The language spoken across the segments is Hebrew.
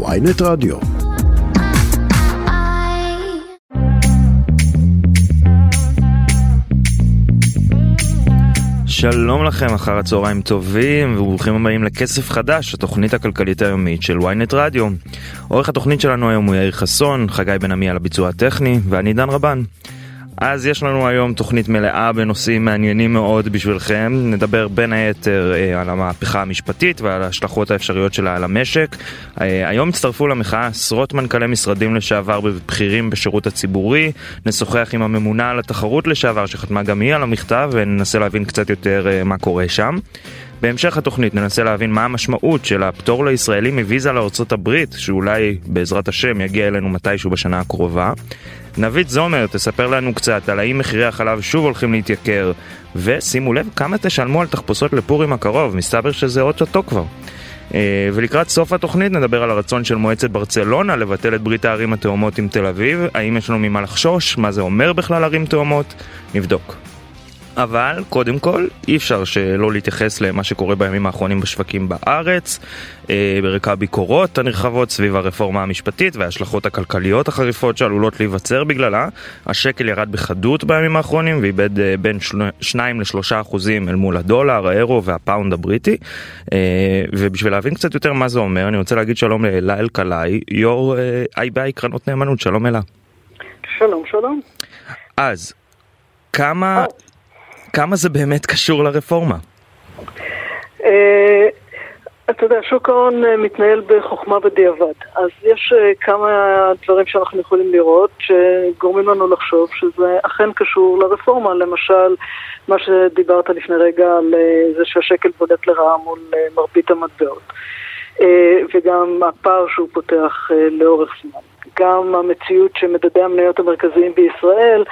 ויינט רדיו. שלום לכם, אחר הצהריים טובים, וברוכים הבאים לכסף חדש, התוכנית הכלכלית היומית של ynet רדיו. עורך התוכנית שלנו היום הוא יאיר חסון, חגי בן עמי על הביצוע הטכני, ואני דן רבן. אז יש לנו היום תוכנית מלאה בנושאים מעניינים מאוד בשבילכם. נדבר בין היתר אה, על המהפכה המשפטית ועל ההשלכות האפשריות שלה על המשק. אה, היום הצטרפו למחאה עשרות מנכ"לי משרדים לשעבר ובכירים בשירות הציבורי. נשוחח עם הממונה על התחרות לשעבר שחתמה גם היא על המכתב וננסה להבין קצת יותר אה, מה קורה שם. בהמשך התוכנית ננסה להבין מה המשמעות של הפטור לישראלים מוויזה לארצות הברית, שאולי בעזרת השם יגיע אלינו מתישהו בשנה הקרובה. נבית זומר תספר לנו קצת על האם מחירי החלב שוב הולכים להתייקר, ושימו לב כמה תשלמו על תחפושות לפורים הקרוב, מסתבר שזה אוטוטו כבר. אה, ולקראת סוף התוכנית נדבר על הרצון של מועצת ברצלונה לבטל את ברית הערים התאומות עם תל אביב, האם יש לנו ממה לחשוש, מה זה אומר בכלל ערים תאומות, נבדוק. אבל קודם כל אי אפשר שלא להתייחס למה שקורה בימים האחרונים בשווקים בארץ, אה, ברקע הביקורות הנרחבות סביב הרפורמה המשפטית וההשלכות הכלכליות החריפות שעלולות להיווצר בגללה. השקל ירד בחדות בימים האחרונים ואיבד אה, בין 2 ל-3 אחוזים אל מול הדולר, האירו והפאונד הבריטי. אה, ובשביל להבין קצת יותר מה זה אומר, אני רוצה להגיד שלום לאלה אלקלעי, יו"ר איי-ביי קרנות נאמנות, שלום אלה. שלום, שלום. אז, כמה... כמה זה באמת קשור לרפורמה? אה, אתה יודע, שוק ההון אה, מתנהל בחוכמה בדיעבד. אז יש אה, כמה דברים שאנחנו יכולים לראות שגורמים לנו לחשוב שזה אכן קשור לרפורמה. למשל, מה שדיברת לפני רגע על זה שהשקל בולט לרעה מול מרבית המטבעות. וגם הפער שהוא פותח לאורך זמן. גם המציאות שמדדי המניות המרכזיים בישראל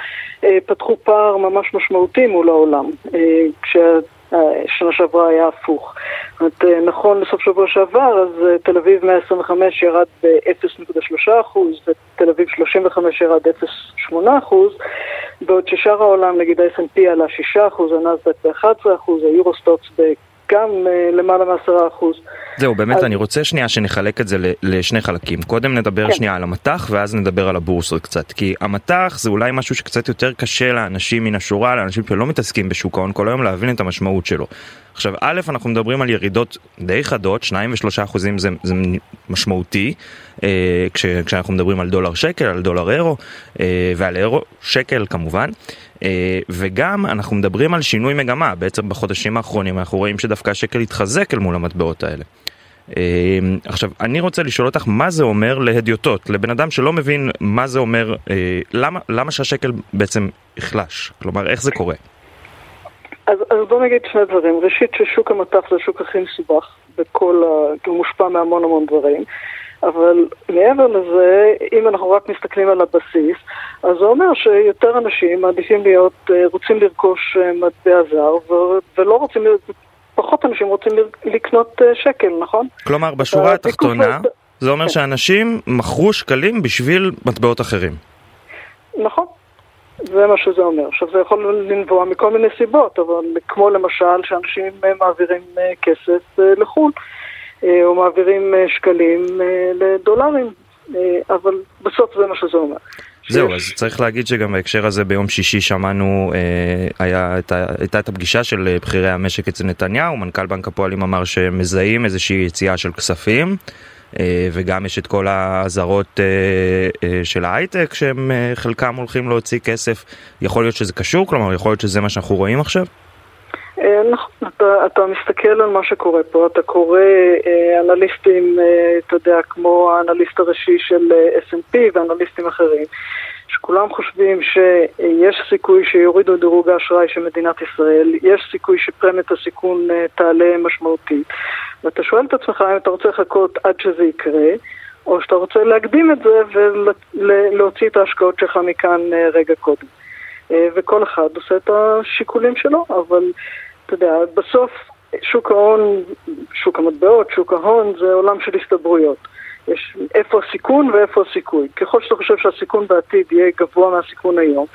אה, פתחו פער ממש משמעותי מול העולם, אה, כששנה שעברה היה הפוך. זאת אומרת, אה, נכון לסוף שבוע שעבר, אז תל אביב 125 ירד ב-0.3% ותל אביב 35 ירד 0.8%, בעוד ששאר העולם, נגיד ה-S&P עלה 6%, הנסדק ב-11%, היורוסטוקס ב... גם uh, למעלה מעשרה אחוז. זהו, באמת, אז... אני רוצה שנייה שנחלק את זה לשני חלקים. קודם נדבר כן. שנייה על המטח, ואז נדבר על הבורסות קצת. כי המטח זה אולי משהו שקצת יותר קשה לאנשים מן השורה, לאנשים שלא מתעסקים בשוק ההון כל היום, להבין את המשמעות שלו. עכשיו, א', אנחנו מדברים על ירידות די חדות, 2 ו-3 אחוזים זה, זה משמעותי, אה, כש, כשאנחנו מדברים על דולר שקל, על דולר אירו, אה, ועל אירו שקל כמובן. אה, וגם אנחנו מדברים על שינוי מגמה, בעצם בחודשים האחרונים אנחנו רואים שדווקא השקל התחזק אל מול המטבעות האלה. אה, עכשיו, אני רוצה לשאול אותך מה זה אומר להדיוטות, לבן אדם שלא מבין מה זה אומר, אה, למה, למה שהשקל בעצם יחלש? כלומר, איך זה קורה? אז, אז בוא נגיד שני דברים. ראשית, ששוק המטח זה השוק הכי מסובך בכל ה... הוא מושפע מהמון המון דברים. אבל מעבר לזה, אם אנחנו רק מסתכלים על הבסיס, אז זה אומר שיותר אנשים מעדיפים להיות, אה, רוצים לרכוש אה, מטבע זר, ולא רוצים, פחות אנשים רוצים לקנות אה, שקל, נכון? כלומר, בשורה התחתונה, זה אומר כן. שאנשים מכרו שקלים בשביל מטבעות אחרים. נכון. זה מה שזה אומר. עכשיו, זה יכול לנבוע מכל מיני סיבות, אבל כמו למשל שאנשים מעבירים כסף לחו"ל. אה, או מעבירים אה, שקלים אה, לדולרים, אבל בסוף זה מה שזה אומר. זהו, אז צריך להגיד שגם בהקשר הזה ביום שישי שמענו, היה, הייתה, הייתה את הפגישה של בכירי המשק אצל נתניהו, מנכ"ל בנק הפועלים אמר שהם מזהים איזושהי יציאה של כספים, וגם יש את כל האזהרות של ההייטק שהם חלקם הולכים להוציא כסף. יכול להיות שזה קשור? כלומר, יכול להיות שזה מה שאנחנו רואים עכשיו? אה, נכון, אתה, אתה מסתכל על מה שקורה פה, אתה קורא אה, אנליסטים, אה, אתה יודע, כמו האנליסט הראשי של S&P ואנליסטים אחרים, שכולם חושבים שיש סיכוי שיורידו דירוג האשראי של מדינת ישראל, יש סיכוי שפרמיית הסיכון תעלה משמעותית, ואתה שואל את עצמך אם אתה רוצה לחכות עד שזה יקרה, או שאתה רוצה להקדים את זה ולהוציא את ההשקעות שלך מכאן רגע קודם. וכל אחד עושה את השיקולים שלו, אבל אתה יודע, בסוף שוק ההון, שוק המטבעות, שוק ההון זה עולם של הסתברויות. יש איפה הסיכון ואיפה הסיכוי. ככל שאתה חושב שהסיכון בעתיד יהיה גבוה מהסיכון היום,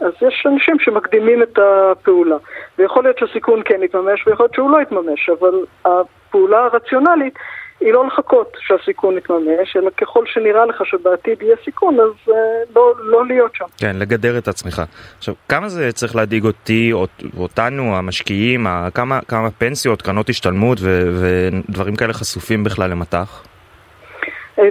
אז יש אנשים שמקדימים את הפעולה. ויכול להיות שהסיכון כן יתממש ויכול להיות שהוא לא יתממש, אבל הפעולה הרציונלית היא לא לחכות שהסיכון יתממש, אלא ככל שנראה לך שבעתיד יהיה סיכון, אז uh, לא, לא להיות שם. כן, לגדר את עצמך. עכשיו, כמה זה צריך להדאיג אותי, או אותנו, המשקיעים, כמה, כמה פנסיות, קרנות השתלמות ו, ודברים כאלה חשופים בכלל למטח? אה,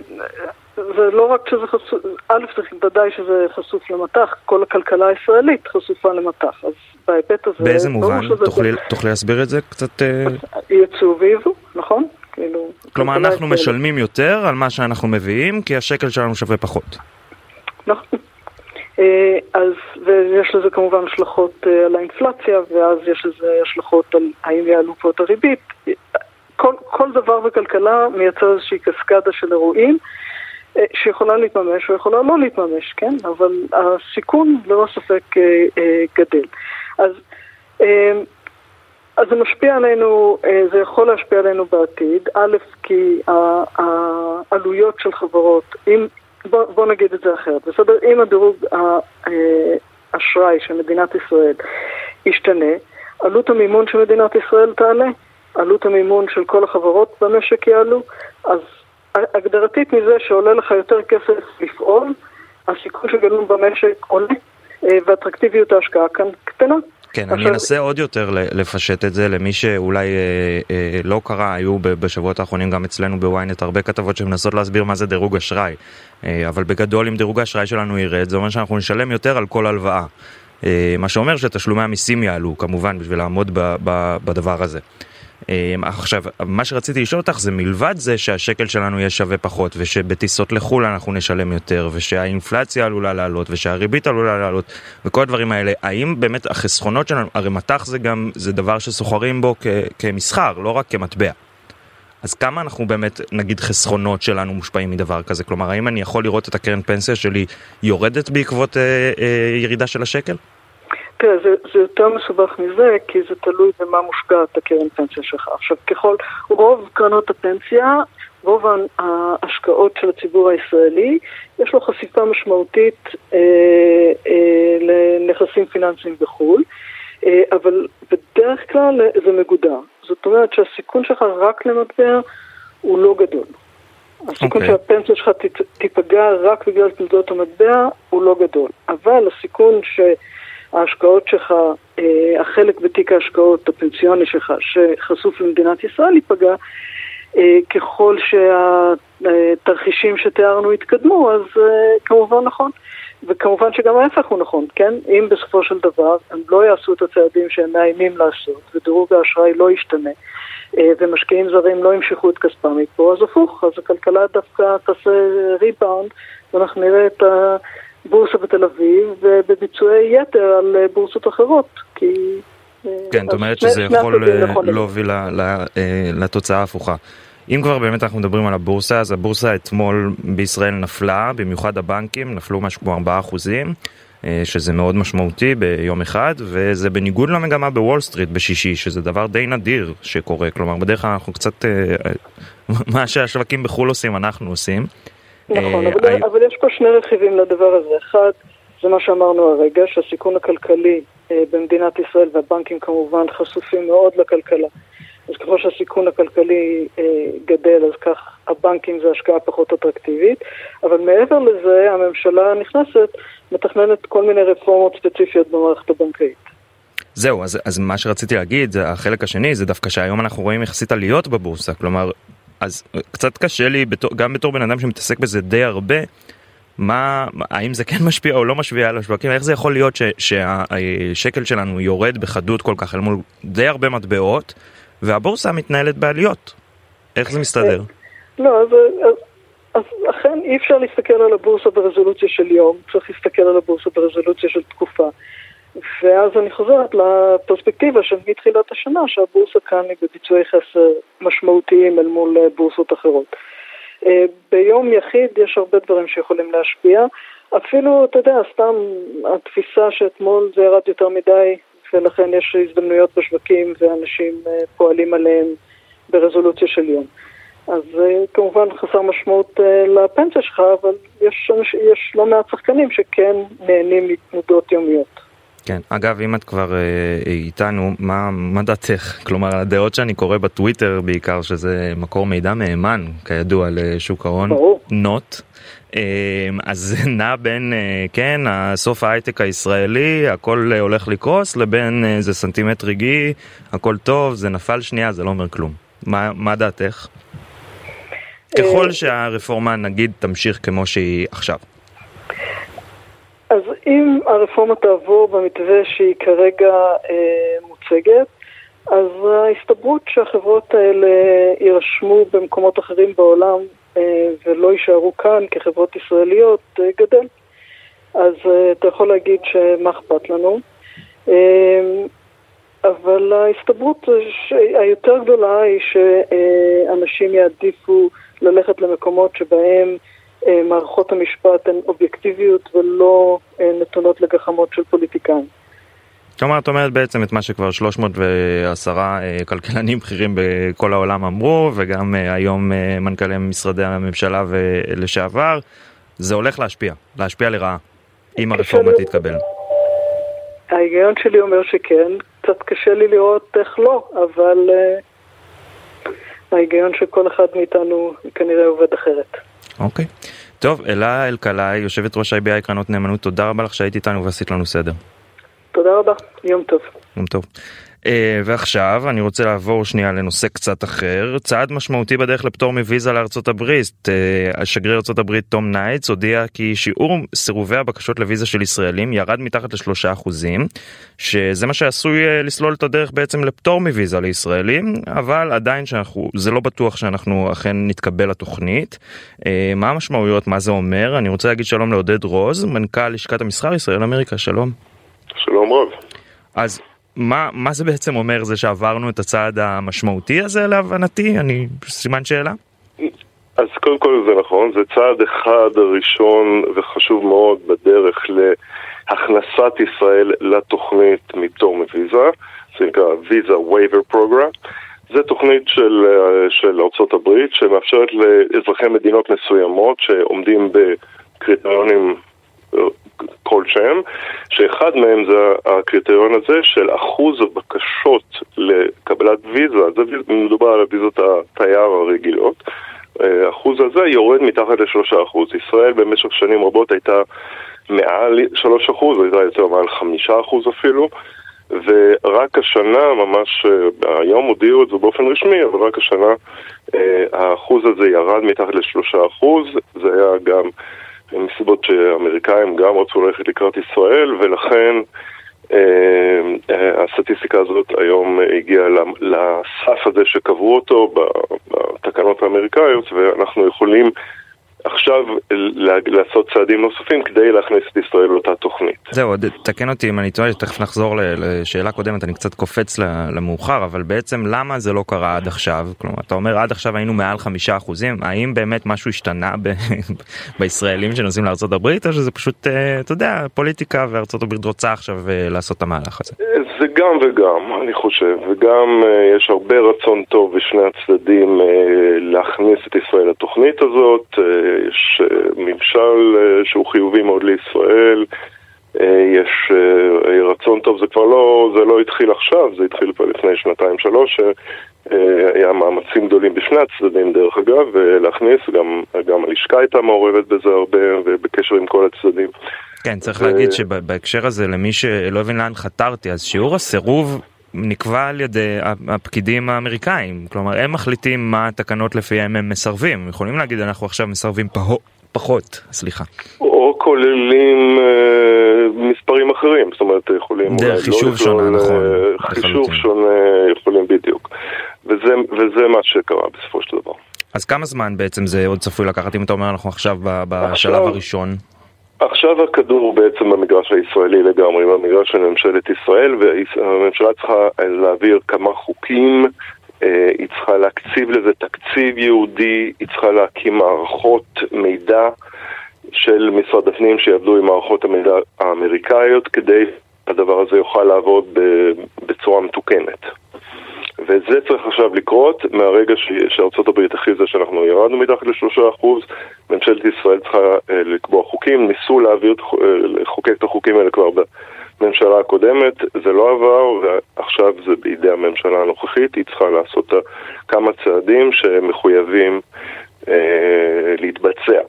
זה לא רק שזה חשוף, א', זה ודאי שזה חשוף למטח, כל הכלכלה הישראלית חשופה למטח, אז בהיבט הזה... באיזה מובן? תוכלי, תוכלי להסביר את זה קצת? יצוא ויבוא, נכון? כאילו... כלומר, אנחנו משלמים יותר על מה שאנחנו מביאים, כי השקל שלנו שווה פחות. נכון. אה, אז, ויש לזה כמובן השלכות אה, על האינפלציה, ואז יש לזה השלכות על האם יעלו פה את הריבית. כל, כל דבר בכלכלה מייצר איזושהי קסקדה של אירועים אה, שיכולה להתממש או יכולה לא להתממש, כן? אבל הסיכון ללא ספק גדל. אז אז זה משפיע עלינו, אה, זה יכול להשפיע עלינו בעתיד, א', כי העלויות של חברות, אם, בוא, בוא נגיד את זה אחרת, בסדר? אם הדירוג האשראי אה, של מדינת ישראל ישתנה, עלות המימון של מדינת ישראל תעלה, עלות המימון של כל החברות במשק יעלו, אז הגדרתית מזה שעולה לך יותר כסף לפעול, הסיכון שגלום במשק עולה, אה, ואטרקטיביות ההשקעה כאן קטנה. כן, אני אנסה עוד יותר לפשט את זה למי שאולי אה, אה, לא קרא, היו בשבועות האחרונים גם אצלנו בוויינט הרבה כתבות שמנסות להסביר מה זה דירוג אשראי. אה, אבל בגדול אם דירוג האשראי שלנו ירד, זה אומר שאנחנו נשלם יותר על כל הלוואה. אה, מה שאומר שתשלומי המיסים יעלו, כמובן, בשביל לעמוד ב, ב, בדבר הזה. אמ, עכשיו, מה שרציתי לשאול אותך זה מלבד זה שהשקל שלנו יהיה שווה פחות ושבטיסות לחו"ל אנחנו נשלם יותר ושהאינפלציה עלולה לעלות ושהריבית עלולה לעלות וכל הדברים האלה, האם באמת החסכונות שלנו, הרי מטח זה גם, זה דבר שסוחרים בו כ, כמסחר, לא רק כמטבע. אז כמה אנחנו באמת, נגיד, חסכונות שלנו מושפעים מדבר כזה? כלומר, האם אני יכול לראות את הקרן פנסיה שלי יורדת בעקבות אה, אה, ירידה של השקל? תראה, זה, זה יותר מסובך מזה, כי זה תלוי במה מושקעת הקרן פנסיה שלך. עכשיו, ככל, רוב קרנות הפנסיה, רוב ההשקעות של הציבור הישראלי, יש לו חשיפה משמעותית אה, אה, לנכסים פיננסיים בחו"ל, אה, אבל בדרך כלל זה מגודר. זאת אומרת שהסיכון שלך רק למטבע הוא לא גדול. הסיכון okay. אוקיי. שהפנסיה שלך תיפגע רק בגלל תנודות המטבע הוא לא גדול. אבל הסיכון ש... ההשקעות שלך, אה, החלק בתיק ההשקעות הפנסיוני שלך שחשוף למדינת ישראל ייפגע, אה, ככל שהתרחישים שתיארנו יתקדמו, אז אה, כמובן נכון. וכמובן שגם ההפך הוא נכון, כן? אם בסופו של דבר הם לא יעשו את הצעדים שהם מאיימים לעשות, ודירוג האשראי לא ישתנה, ומשקיעים זרים לא ימשכו את כספם מפה, אז הפוך, אז הכלכלה דווקא תעשה ריבאונד, ואנחנו נראה את ה... בורסה בתל אביב ובביצועי יתר על אה, בורסות אחרות, כי... אה, כן, את אומרת שזה יכול אה, להוביל לתוצאה ההפוכה. אם כבר באמת אנחנו מדברים על הבורסה, אז הבורסה אתמול בישראל נפלה, במיוחד הבנקים, נפלו משהו כמו 4 אחוזים, שזה מאוד משמעותי ביום אחד, וזה בניגוד למגמה בוול סטריט בשישי, שזה דבר די נדיר שקורה, כלומר בדרך כלל אנחנו קצת, מה שהשווקים בחו"ל עושים אנחנו עושים. נכון, אבל יש פה שני רכיבים לדבר הזה. אחד, זה מה שאמרנו הרגע, שהסיכון הכלכלי אה, במדינת ישראל והבנקים כמובן חשופים מאוד לכלכלה. אז ככל שהסיכון הכלכלי אה, גדל, אז כך הבנקים זה השקעה פחות אטרקטיבית. אבל מעבר לזה, הממשלה הנכנסת מתכננת כל מיני רפורמות ספציפיות במערכת הבנקאית. זהו, אז, אז מה שרציתי להגיד, החלק השני, זה דווקא שהיום אנחנו רואים יחסית עליות בבורסה. כלומר, אז קצת קשה לי, גם בתור בן אדם שמתעסק בזה די הרבה, מה, האם זה כן משפיע או לא משפיע על השווקים, איך זה יכול להיות ש, שהשקל שלנו יורד בחדות כל כך אל מול די הרבה מטבעות, והבורסה מתנהלת בעליות. איך זה מסתדר? לא, אז, אז, אז אכן אי אפשר להסתכל על הבורסה ברזולוציה של יום, צריך להסתכל על הבורסה ברזולוציה של תקופה. ואז אני חוזרת לפרספקטיבה של מתחילת השנה, שהבורסה כאן היא בביצועי חסר משמעותיים אל מול אה, בורסות אחרות. אה, ביום יחיד יש הרבה דברים שיכולים להשפיע. אפילו, אתה יודע, סתם התפיסה שאתמול זה ירד יותר מדי, ולכן יש הזדמנויות בשווקים ואנשים אה, פועלים עליהם ברזולוציה של יום. אז כמובן חסר משמעות לפנסיה שלך, אבל יש, יש לא מעט שחקנים שכן נהנים מתנודות יומיות. כן, אגב, אם את כבר אה, איתנו, מה, מה דעתך? כלומר, הדעות שאני קורא בטוויטר בעיקר, שזה מקור מידע מהימן, כידוע, לשוק ההון, נוט. אה, אז זה נע בין, אה, כן, סוף ההייטק הישראלי, הכל אה, הולך לקרוס, לבין אה, זה סנטימטר רגעי, הכל טוב, זה נפל שנייה, זה לא אומר כלום. מה, מה דעתך? ככל שהרפורמה נגיד תמשיך כמו שהיא עכשיו. אז אם הרפורמה תעבור במתווה שהיא כרגע אה, מוצגת, אז ההסתברות שהחברות האלה יירשמו במקומות אחרים בעולם אה, ולא יישארו כאן כחברות ישראליות אה, גדל. אז אה, אתה יכול להגיד שמה אכפת לנו. אה, אבל ההסתברות היותר גדולה היא שאנשים יעדיפו ללכת למקומות שבהם מערכות המשפט הן אובייקטיביות ולא אה, נתונות לגחמות של פוליטיקאים. כלומר, את אומרת בעצם את מה שכבר 310 אה, כלכלנים בכירים בכל העולם אמרו, וגם היום מנכ"לי משרדי הממשלה ולשעבר, זה הולך להשפיע, להשפיע לרעה, אם הרפורמה תתקבל. ההיגיון שלי אומר שכן, קצת קשה לי לראות איך לא, אבל ההיגיון של כל אחד מאיתנו כנראה עובד אחרת. אוקיי. טוב, אלה אלקלעי, יושבת ראש IBI קרנות נאמנות, תודה רבה לך שהיית איתנו ועשית לנו סדר. תודה רבה, יום טוב. יום טוב. Uh, ועכשיו אני רוצה לעבור שנייה לנושא קצת אחר. צעד משמעותי בדרך לפטור מוויזה לארצות הברית. uh, השגריר ארצות הברית תום ניידס הודיע כי שיעור סירובי הבקשות לוויזה של ישראלים ירד מתחת לשלושה אחוזים שזה מה שעשוי uh, לסלול את הדרך בעצם לפטור מוויזה לישראלים אבל עדיין שאנחנו זה לא בטוח שאנחנו אכן נתקבל לתוכנית מה המשמעויות? מה זה אומר? אני רוצה להגיד שלום לעודד רוז מנכ"ל לשכת המסחר ישראל אמריקה שלום. שלום רב. אז מה, מה זה בעצם אומר זה שעברנו את הצעד המשמעותי הזה להבנתי? אני סימן שאלה? אז קודם כל זה נכון, זה צעד אחד ראשון וחשוב מאוד בדרך להכנסת ישראל לתוכנית מפטור מוויזה, זה נקרא ויזה וייבר פרוגרם. זה תוכנית של, של ארה"ב שמאפשרת לאזרחי מדינות מסוימות שעומדים בקריטריונים כלשהם, שאחד מהם זה הקריטריון הזה של אחוז הבקשות לקבלת ויזה, זה מדובר על הוויזות התייר הרגילות, האחוז הזה יורד מתחת לשלושה אחוז. ישראל במשך שנים רבות הייתה מעל שלוש אחוז, הייתה יותר מעל חמישה אחוז אפילו. ורק השנה, ממש היום הודיעו את זה באופן רשמי, אבל רק השנה האחוז הזה ירד מתחת לשלושה אחוז, זה היה גם מסיבות שהאמריקאים גם רצו ללכת לקראת ישראל, ולכן אה, אה, הסטטיסטיקה הזאת היום הגיעה לסף הזה שקבעו אותו בתקנות האמריקאיות, ואנחנו יכולים עכשיו לעשות צעדים נוספים כדי להכניס את ישראל לאותה תוכנית. זהו, תקן אותי אם אני טועה, תכף נחזור לשאלה קודמת, אני קצת קופץ למאוחר, אבל בעצם למה זה לא קרה עד עכשיו? כלומר, אתה אומר עד עכשיו היינו מעל חמישה אחוזים, האם באמת משהו השתנה ב- בישראלים שנוסעים לארה"ב, או שזה פשוט, אה, אתה יודע, פוליטיקה וארה"ב רוצה עכשיו אה, לעשות את המהלך הזה? גם וגם, אני חושב, וגם אה, יש הרבה רצון טוב בשני הצדדים להכניס את ישראל לתוכנית הזאת. יש אה, ממשל אה, שהוא חיובי מאוד לישראל, אה, יש רצון טוב, זה כבר לא, זה לא התחיל עכשיו, זה התחיל כבר לפני שנתיים שלוש, היה מאמצים גדולים בשני הצדדים דרך אגב, להכניס, גם, גם הלשכה הייתה מעורבת בזה הרבה ובקשר עם כל הצדדים. כן, צריך ו... להגיד שבהקשר הזה, למי שלא הבין לאן חתרתי, אז שיעור הסירוב נקבע על ידי הפקידים האמריקאים, כלומר הם מחליטים מה התקנות לפיהם הם מסרבים, הם יכולים להגיד אנחנו עכשיו מסרבים פהו, פחות, סליחה. או כוללים אה, מספרים אחרים, זאת אומרת יכולים... דרך לא חישוב לא שונה, נכון. אה, חישוב שונה יכולים בדיוק, וזה, וזה מה שקרה בסופו של דבר. אז כמה זמן בעצם זה עוד צפוי לקחת אם אתה אומר אנחנו עכשיו בשלב עכשיו... הראשון? עכשיו הכדור בעצם במגרש הישראלי לגמרי, במגרש של ממשלת ישראל, והממשלה צריכה להעביר כמה חוקים, אה, היא צריכה להקציב לזה תקציב ייעודי, היא צריכה להקים מערכות מידע של משרד הפנים שיעבדו עם מערכות המידע האמריקאיות כדי שהדבר הזה יוכל לעבוד בצורה מתוקנת. וזה צריך עכשיו לקרות מהרגע שארצות הברית הכריזה שאנחנו ירדנו מתחת לשלושה אחוז, ממשלת ישראל צריכה אה, לקבוע חוקים, ניסו להעביר, אה, לחוקק את החוקים האלה כבר הממשלה הקודמת, זה לא עבר, ועכשיו זה בידי הממשלה הנוכחית, היא צריכה לעשות כמה צעדים שמחויבים אה, להתבצע.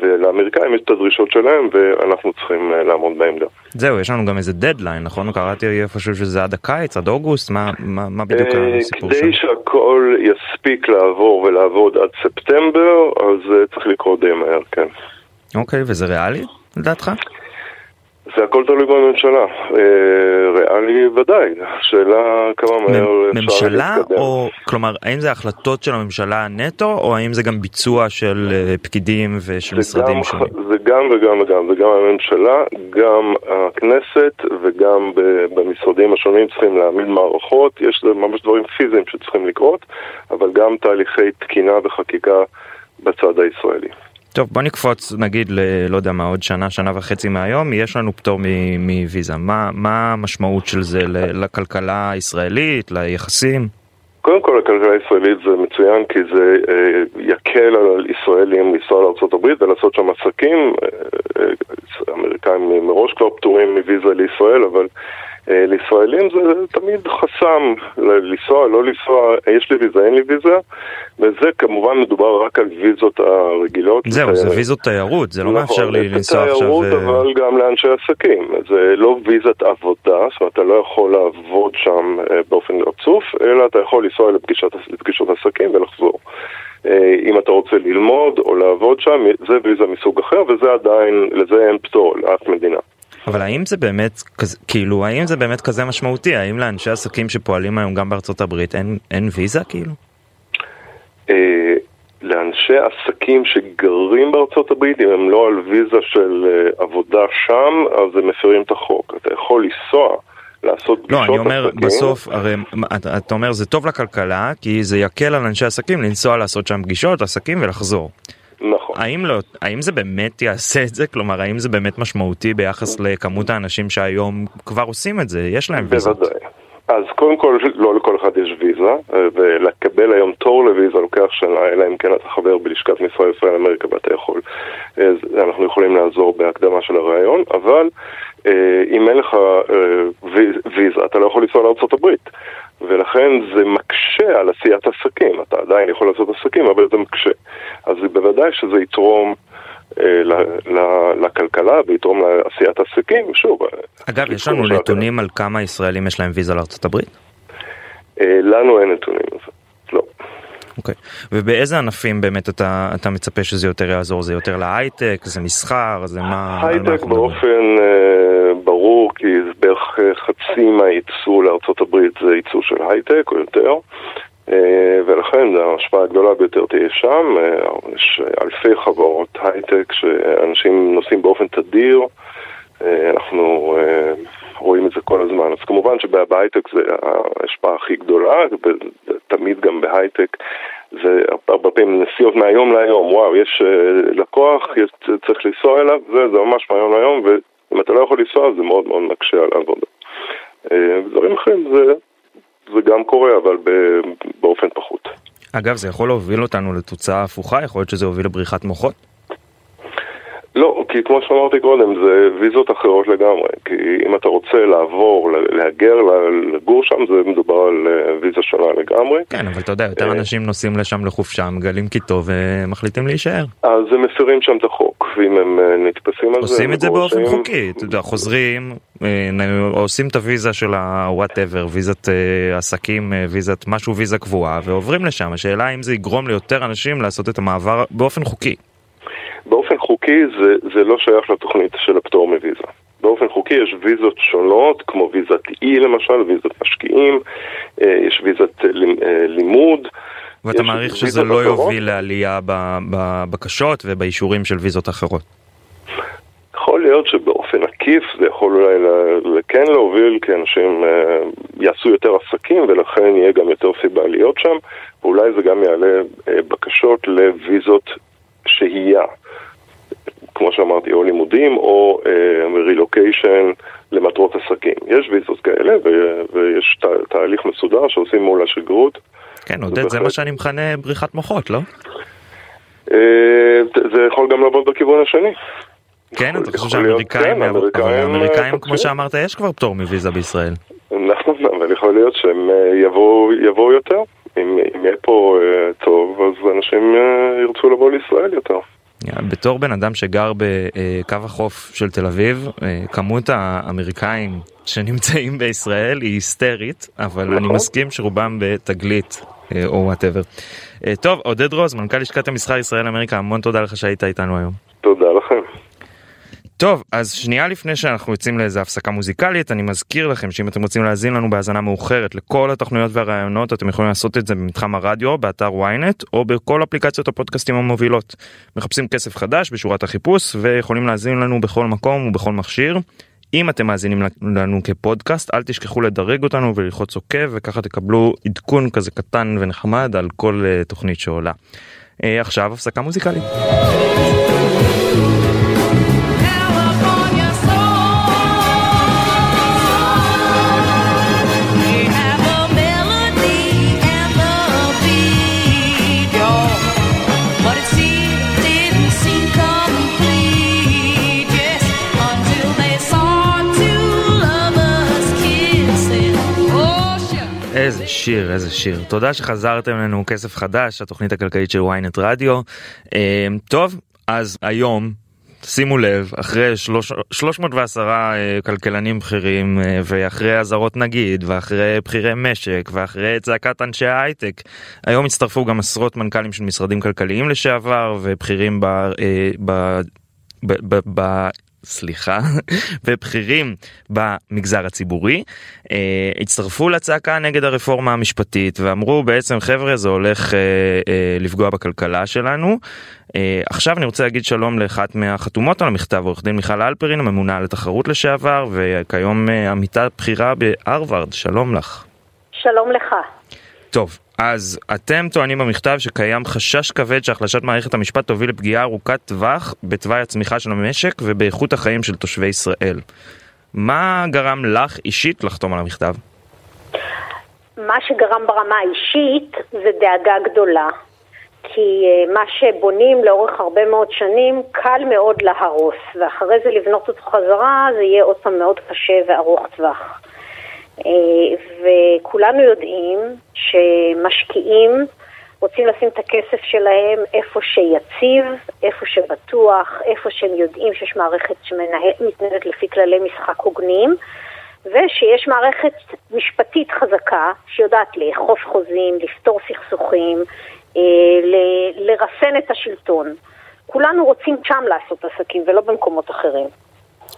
ולאמריקאים יש את הדרישות שלהם ואנחנו צריכים אה, לעמוד בעמדה. זהו, יש לנו גם איזה דדליין, נכון? קראתי איפשהו שזה עד הקיץ, עד אוגוסט, מה, מה, מה בדיוק אה, הסיפור שם? כדי שהכל יספיק לעבור ולעבוד עד ספטמבר, אז אה, צריך לקרות די מהר, כן. אוקיי, וזה ריאלי לדעתך? זה הכל תלוי בממשלה, אה, ריאלי ודאי, השאלה כמה מהר אפשר ממשלה או, כלומר, האם זה החלטות של הממשלה נטו, או האם זה גם ביצוע של אה, פקידים ושל משרדים שונים? זה גם וגם וגם, זה גם הממשלה, גם הכנסת וגם במשרדים השונים צריכים להעמיד מערכות, יש ממש דברים פיזיים שצריכים לקרות, אבל גם תהליכי תקינה וחקיקה בצד הישראלי. טוב בוא נקפוץ נגיד ל... לא יודע מה עוד שנה שנה וחצי מהיום יש לנו פטור מוויזה מה מה המשמעות של זה לכלכלה הישראלית ליחסים. קודם כל לכלכלה הישראלית זה מצוין כי זה אה, יקל על ישראלים לנסוע לארה"ב ולעשות שם עסקים. אה, אה, אמריקאים מראש כבר פטורים מוויזה לישראל אבל לישראלים זה תמיד חסם, לנסוע, לא לנסוע, יש לי ויזה, אין לי ויזה, וזה כמובן מדובר רק על ויזות הרגילות. זהו, זה ויזות תיירות, זה לא נכון, מאפשר לי לנסוע עכשיו... נכון, זה תיירות אבל גם לאנשי עסקים, זה לא ויזת עבודה, זאת אומרת אתה לא יכול לעבוד שם אה, באופן רצוף, אלא אתה יכול לנסוע לפגישות, לפגישות עסקים ולחזור. אה, אם אתה רוצה ללמוד או לעבוד שם, זה ויזה מסוג אחר, וזה עדיין, לזה אין פטור לאף מדינה. אבל האם זה באמת כאילו האם זה באמת כזה משמעותי האם לאנשי עסקים שפועלים היום גם בארצות הברית אין, אין ויזה כאילו? אה, לאנשי עסקים שגרים בארצות הברית אם הם לא על ויזה של אה, עבודה שם אז הם מפרים את החוק אתה יכול לנסוע לעשות פגישות לא, אני אומר עסקים. בסוף, הרי אתה, אתה אומר זה טוב לכלכלה כי זה יקל על אנשי עסקים לנסוע לעשות שם פגישות, עסקים ולחזור. האם, לא, האם זה באמת יעשה את זה? כלומר, האם זה באמת משמעותי ביחס לכמות האנשים שהיום כבר עושים את זה? יש להם ויזות. בוודאי. אז קודם כל, לא לכל אחד יש ויזה, ולקבל היום תור לוויזה לוקח שנה, אלא אם כן אתה חבר בלשכת משרד ישראל אמריקה ואתה יכול. אז אנחנו יכולים לעזור בהקדמה של הרעיון, אבל אה, אם אין לך אה, ויזה, אתה לא יכול לנסוע לארה"ב. ולכן זה מקשה על עשיית עסקים. אתה עדיין יכול לעשות עסקים, אבל זה מקשה. אז בוודאי שזה יתרום אה, לכלכלה ויתרום לעשיית עסקים, שוב. אגב, יש לנו נתונים על כמה ישראלים יש להם ויזה לארצות הברית? אה, לנו אין נתונים לא. אוקיי, ובאיזה ענפים באמת אתה, אתה מצפה שזה יותר יעזור? זה יותר להייטק, זה מסחר, זה מה... הייטק באופן אה, ברור, כי זה בערך אה, חצי מהייצוא הברית זה ייצוא של הייטק או יותר. אה, ולכן ההשפעה הגדולה ביותר תהיה שם, אה, יש אלפי חברות הייטק שאנשים נוסעים באופן תדיר, אה, אנחנו רואים את זה כל הזמן. אז כמובן שבהייטק זה ההשפעה הכי גדולה, ותמיד גם בהייטק זה הרבה פעמים נסיעות מהיום להיום, וואו, יש לקוח, יש, צריך לנסוע אליו, זה, זה ממש מהיום להיום, ואם אתה לא יכול לנסוע זה מאוד מאוד מקשה על העבודה. דברים אחרים זה זה גם קורה, אבל באופן פחות. אגב, זה יכול להוביל אותנו לתוצאה הפוכה? יכול להיות שזה יוביל לבריחת מוחות? כי כמו שאמרתי קודם, זה ויזות אחרות לגמרי. כי אם אתה רוצה לעבור, להגר, לגור שם, זה מדובר על אה, ויזה שונה לגמרי. כן, אבל אתה יודע, יותר אה, אנשים נוסעים לשם לחופשה, מגלים כי טוב ומחליטים להישאר. אז הם מפרים שם את החוק, ואם הם אה, נתפסים על זה... עושים את זה באופן חוקי, אתה יודע, חוזרים, עושים את הוויזה של ה-whatever, ויזת עסקים, ויזת משהו, ויזה קבועה, ועוברים לשם. השאלה אם זה יגרום ליותר אנשים לעשות את המעבר באופן חוקי. באופן חוקי זה, זה לא שייך לתוכנית של הפטור מוויזה. באופן חוקי יש ויזות שונות, כמו ויזת אי למשל, ויזת משקיעים, אה, יש ויזת אה, לימוד. ואתה מעריך שזה לא אחרות. יוביל לעלייה בבקשות ובאישורים של ויזות אחרות? יכול להיות שבאופן עקיף זה יכול אולי כן להוביל כי אנשים אה, יעשו יותר עסקים ולכן יהיה גם יותר סיבה להיות שם ואולי זה גם יעלה בקשות לוויזות שהייה. כמו שאמרתי, או לימודים או רילוקיישן אה, למטרות עסקים. יש ויזות כאלה ו- ויש ת- תהליך מסודר שעושים מול השגרירות. כן, עודד, זה מה שאני מכנה בריחת מוחות, לא? אה, זה יכול גם לעבוד בכיוון השני. כן, אתה חושב שהאמריקאים, כן, אבל האמריקאים, כמו פותחים. שאמרת, יש כבר פטור מוויזה בישראל. נכון, אבל יכול להיות שהם אה, יבואו יותר. אם יהיה פה אה, טוב, אז אנשים אה, ירצו לבוא לישראל יותר. בתור בן אדם שגר בקו החוף של תל אביב, אה, כמות האמריקאים שנמצאים בישראל היא היסטרית, אבל אני נכון. מסכים שרובם בתגלית אה, או whatever. טוב, עודד רוז, מנכ"ל לשכת המסחר ישראל אמריקה, המון תודה לך שהיית איתנו היום. תודה. טוב, אז שנייה לפני שאנחנו יוצאים לאיזה הפסקה מוזיקלית, אני מזכיר לכם שאם אתם רוצים להאזין לנו בהאזנה מאוחרת לכל התוכניות והרעיונות, אתם יכולים לעשות את זה במתחם הרדיו, באתר ynet, או בכל אפליקציות הפודקאסטים המובילות. מחפשים כסף חדש בשורת החיפוש, ויכולים להאזין לנו בכל מקום ובכל מכשיר. אם אתם מאזינים לנו כפודקאסט, אל תשכחו לדרג אותנו וללחוץ עוקב, וככה תקבלו עדכון כזה קטן ונחמד על כל uh, תוכנית שעולה. Uh, עכשיו הפסקה מוזיקלית. איזה שיר, איזה שיר. תודה שחזרתם אלינו כסף חדש, התוכנית הכלכלית של ynet רדיו. אה, טוב, אז היום, שימו לב, אחרי שלוש, 310 אה, כלכלנים בכירים, אה, ואחרי אזהרות נגיד, ואחרי בכירי משק, ואחרי צעקת אנשי ההייטק, היום הצטרפו גם עשרות מנכ"לים של משרדים כלכליים לשעבר, ובכירים ב... אה, ב, ב, ב, ב סליחה, ובכירים במגזר הציבורי, אה, הצטרפו לצעקה נגד הרפורמה המשפטית ואמרו בעצם חבר'ה זה הולך אה, אה, לפגוע בכלכלה שלנו. אה, עכשיו אני רוצה להגיד שלום לאחת מהחתומות על המכתב, עורך דין מיכל אלפרין, הממונה על התחרות לשעבר, וכיום אה, עמיתה בכירה בהרווארד, שלום לך. שלום לך. טוב, אז אתם טוענים במכתב שקיים חשש כבד שהחלשת מערכת המשפט תוביל לפגיעה ארוכת טווח בתוואי הצמיחה של המשק ובאיכות החיים של תושבי ישראל. מה גרם לך אישית לחתום על המכתב? מה שגרם ברמה האישית זה דאגה גדולה. כי אה, מה שבונים לאורך הרבה מאוד שנים, קל מאוד להרוס, ואחרי זה לבנות אותו חזרה, זה יהיה עוד פעם מאוד קשה וארוך טווח. אה, וכולנו יודעים שמשקיעים רוצים לשים את הכסף שלהם איפה שיציב, איפה שבטוח, איפה שהם יודעים שיש מערכת שמתנהלת לפי כללי משחק הוגנים, ושיש מערכת משפטית חזקה שיודעת לאכוף חוזים, לפתור סכסוכים, אה, לרסן את השלטון. כולנו רוצים שם לעשות עסקים ולא במקומות אחרים.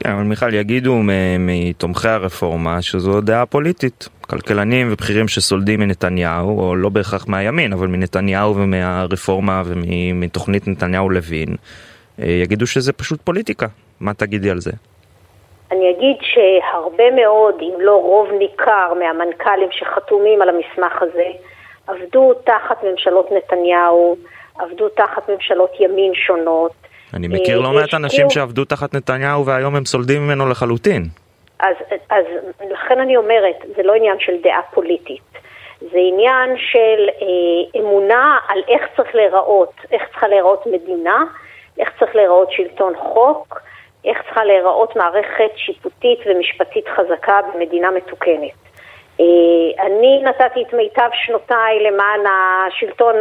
כן, אבל מיכל, יגידו מתומכי הרפורמה שזו דעה פוליטית. כלכלנים ובכירים שסולדים מנתניהו, או לא בהכרח מהימין, אבל מנתניהו ומהרפורמה ומתוכנית נתניהו-לוין, אה, יגידו שזה פשוט פוליטיקה. מה תגידי על זה? אני אגיד שהרבה מאוד, אם לא רוב ניכר מהמנכ"לים שחתומים על המסמך הזה, עבדו תחת ממשלות נתניהו, עבדו תחת ממשלות ימין שונות. אני מכיר אה, לא מעט והשקיעו- אנשים שעבדו תחת נתניהו והיום הם סולדים ממנו לחלוטין. אז, אז לכן אני אומרת, זה לא עניין של דעה פוליטית. זה עניין של אה, אמונה על איך צריך להיראות, איך צריכה להיראות מדינה, איך צריך להיראות שלטון חוק, איך צריכה להיראות מערכת שיפוטית ומשפטית חזקה במדינה מתוקנת. אה, אני נתתי את מיטב שנותיי למען השלטון,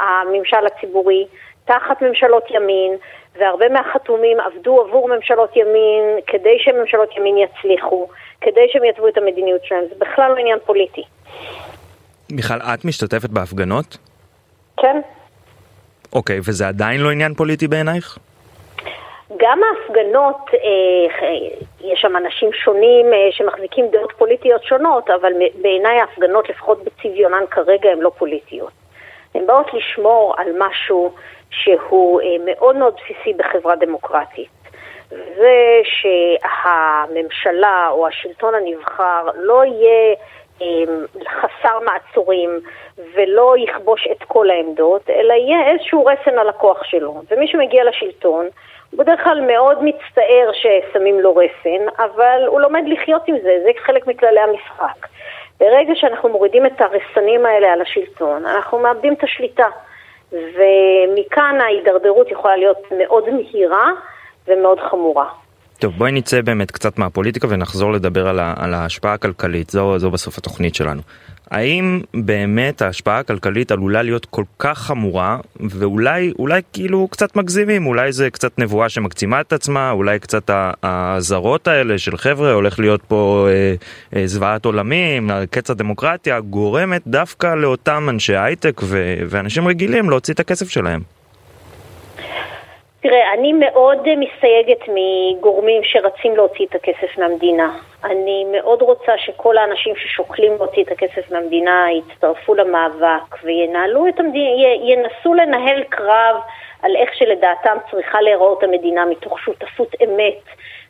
הממשל הציבורי, תחת ממשלות ימין, והרבה מהחתומים עבדו עבור ממשלות ימין כדי שממשלות ימין יצליחו, כדי שהם יתוו את המדיניות שלהם. זה בכלל לא עניין פוליטי. מיכל, את משתתפת בהפגנות? כן? אוקיי, וזה עדיין לא עניין פוליטי בעינייך? גם ההפגנות, אה, יש שם אנשים שונים אה, שמחזיקים דעות פוליטיות שונות, אבל בעיניי ההפגנות, לפחות בצביונן כרגע, הן לא פוליטיות. הן באות לשמור על משהו שהוא אה, מאוד מאוד בסיסי בחברה דמוקרטית. זה שהממשלה או השלטון הנבחר לא יהיה אה, חסר מעצורים ולא יכבוש את כל העמדות, אלא יהיה איזשהו רסן על הכוח שלו. ומי שמגיע לשלטון, הוא בדרך כלל מאוד מצטער ששמים לו רסן, אבל הוא לומד לחיות עם זה, זה חלק מכללי המשחק. ברגע שאנחנו מורידים את הרסנים האלה על השלטון, אנחנו מאבדים את השליטה. ומכאן ההידרדרות יכולה להיות מאוד מהירה, ומאוד חמורה. טוב, בואי נצא באמת קצת מהפוליטיקה ונחזור לדבר על, ה, על ההשפעה הכלכלית, זו, זו בסוף התוכנית שלנו. האם באמת ההשפעה הכלכלית עלולה להיות כל כך חמורה, ואולי אולי כאילו קצת מגזימים, אולי זה קצת נבואה שמקצימה את עצמה, אולי קצת האזהרות האלה של חבר'ה הולך להיות פה אה, אה, זוועת עולמים, קץ הדמוקרטיה, גורמת דווקא לאותם אנשי הייטק ו- ואנשים רגילים להוציא את הכסף שלהם. תראה, אני מאוד מסתייגת מגורמים שרצים להוציא את הכסף מהמדינה. אני מאוד רוצה שכל האנשים ששוקלים להוציא את הכסף מהמדינה יצטרפו למאבק וינהלו את המדינה, ינסו לנהל קרב על איך שלדעתם צריכה להיראות המדינה מתוך שותפות אמת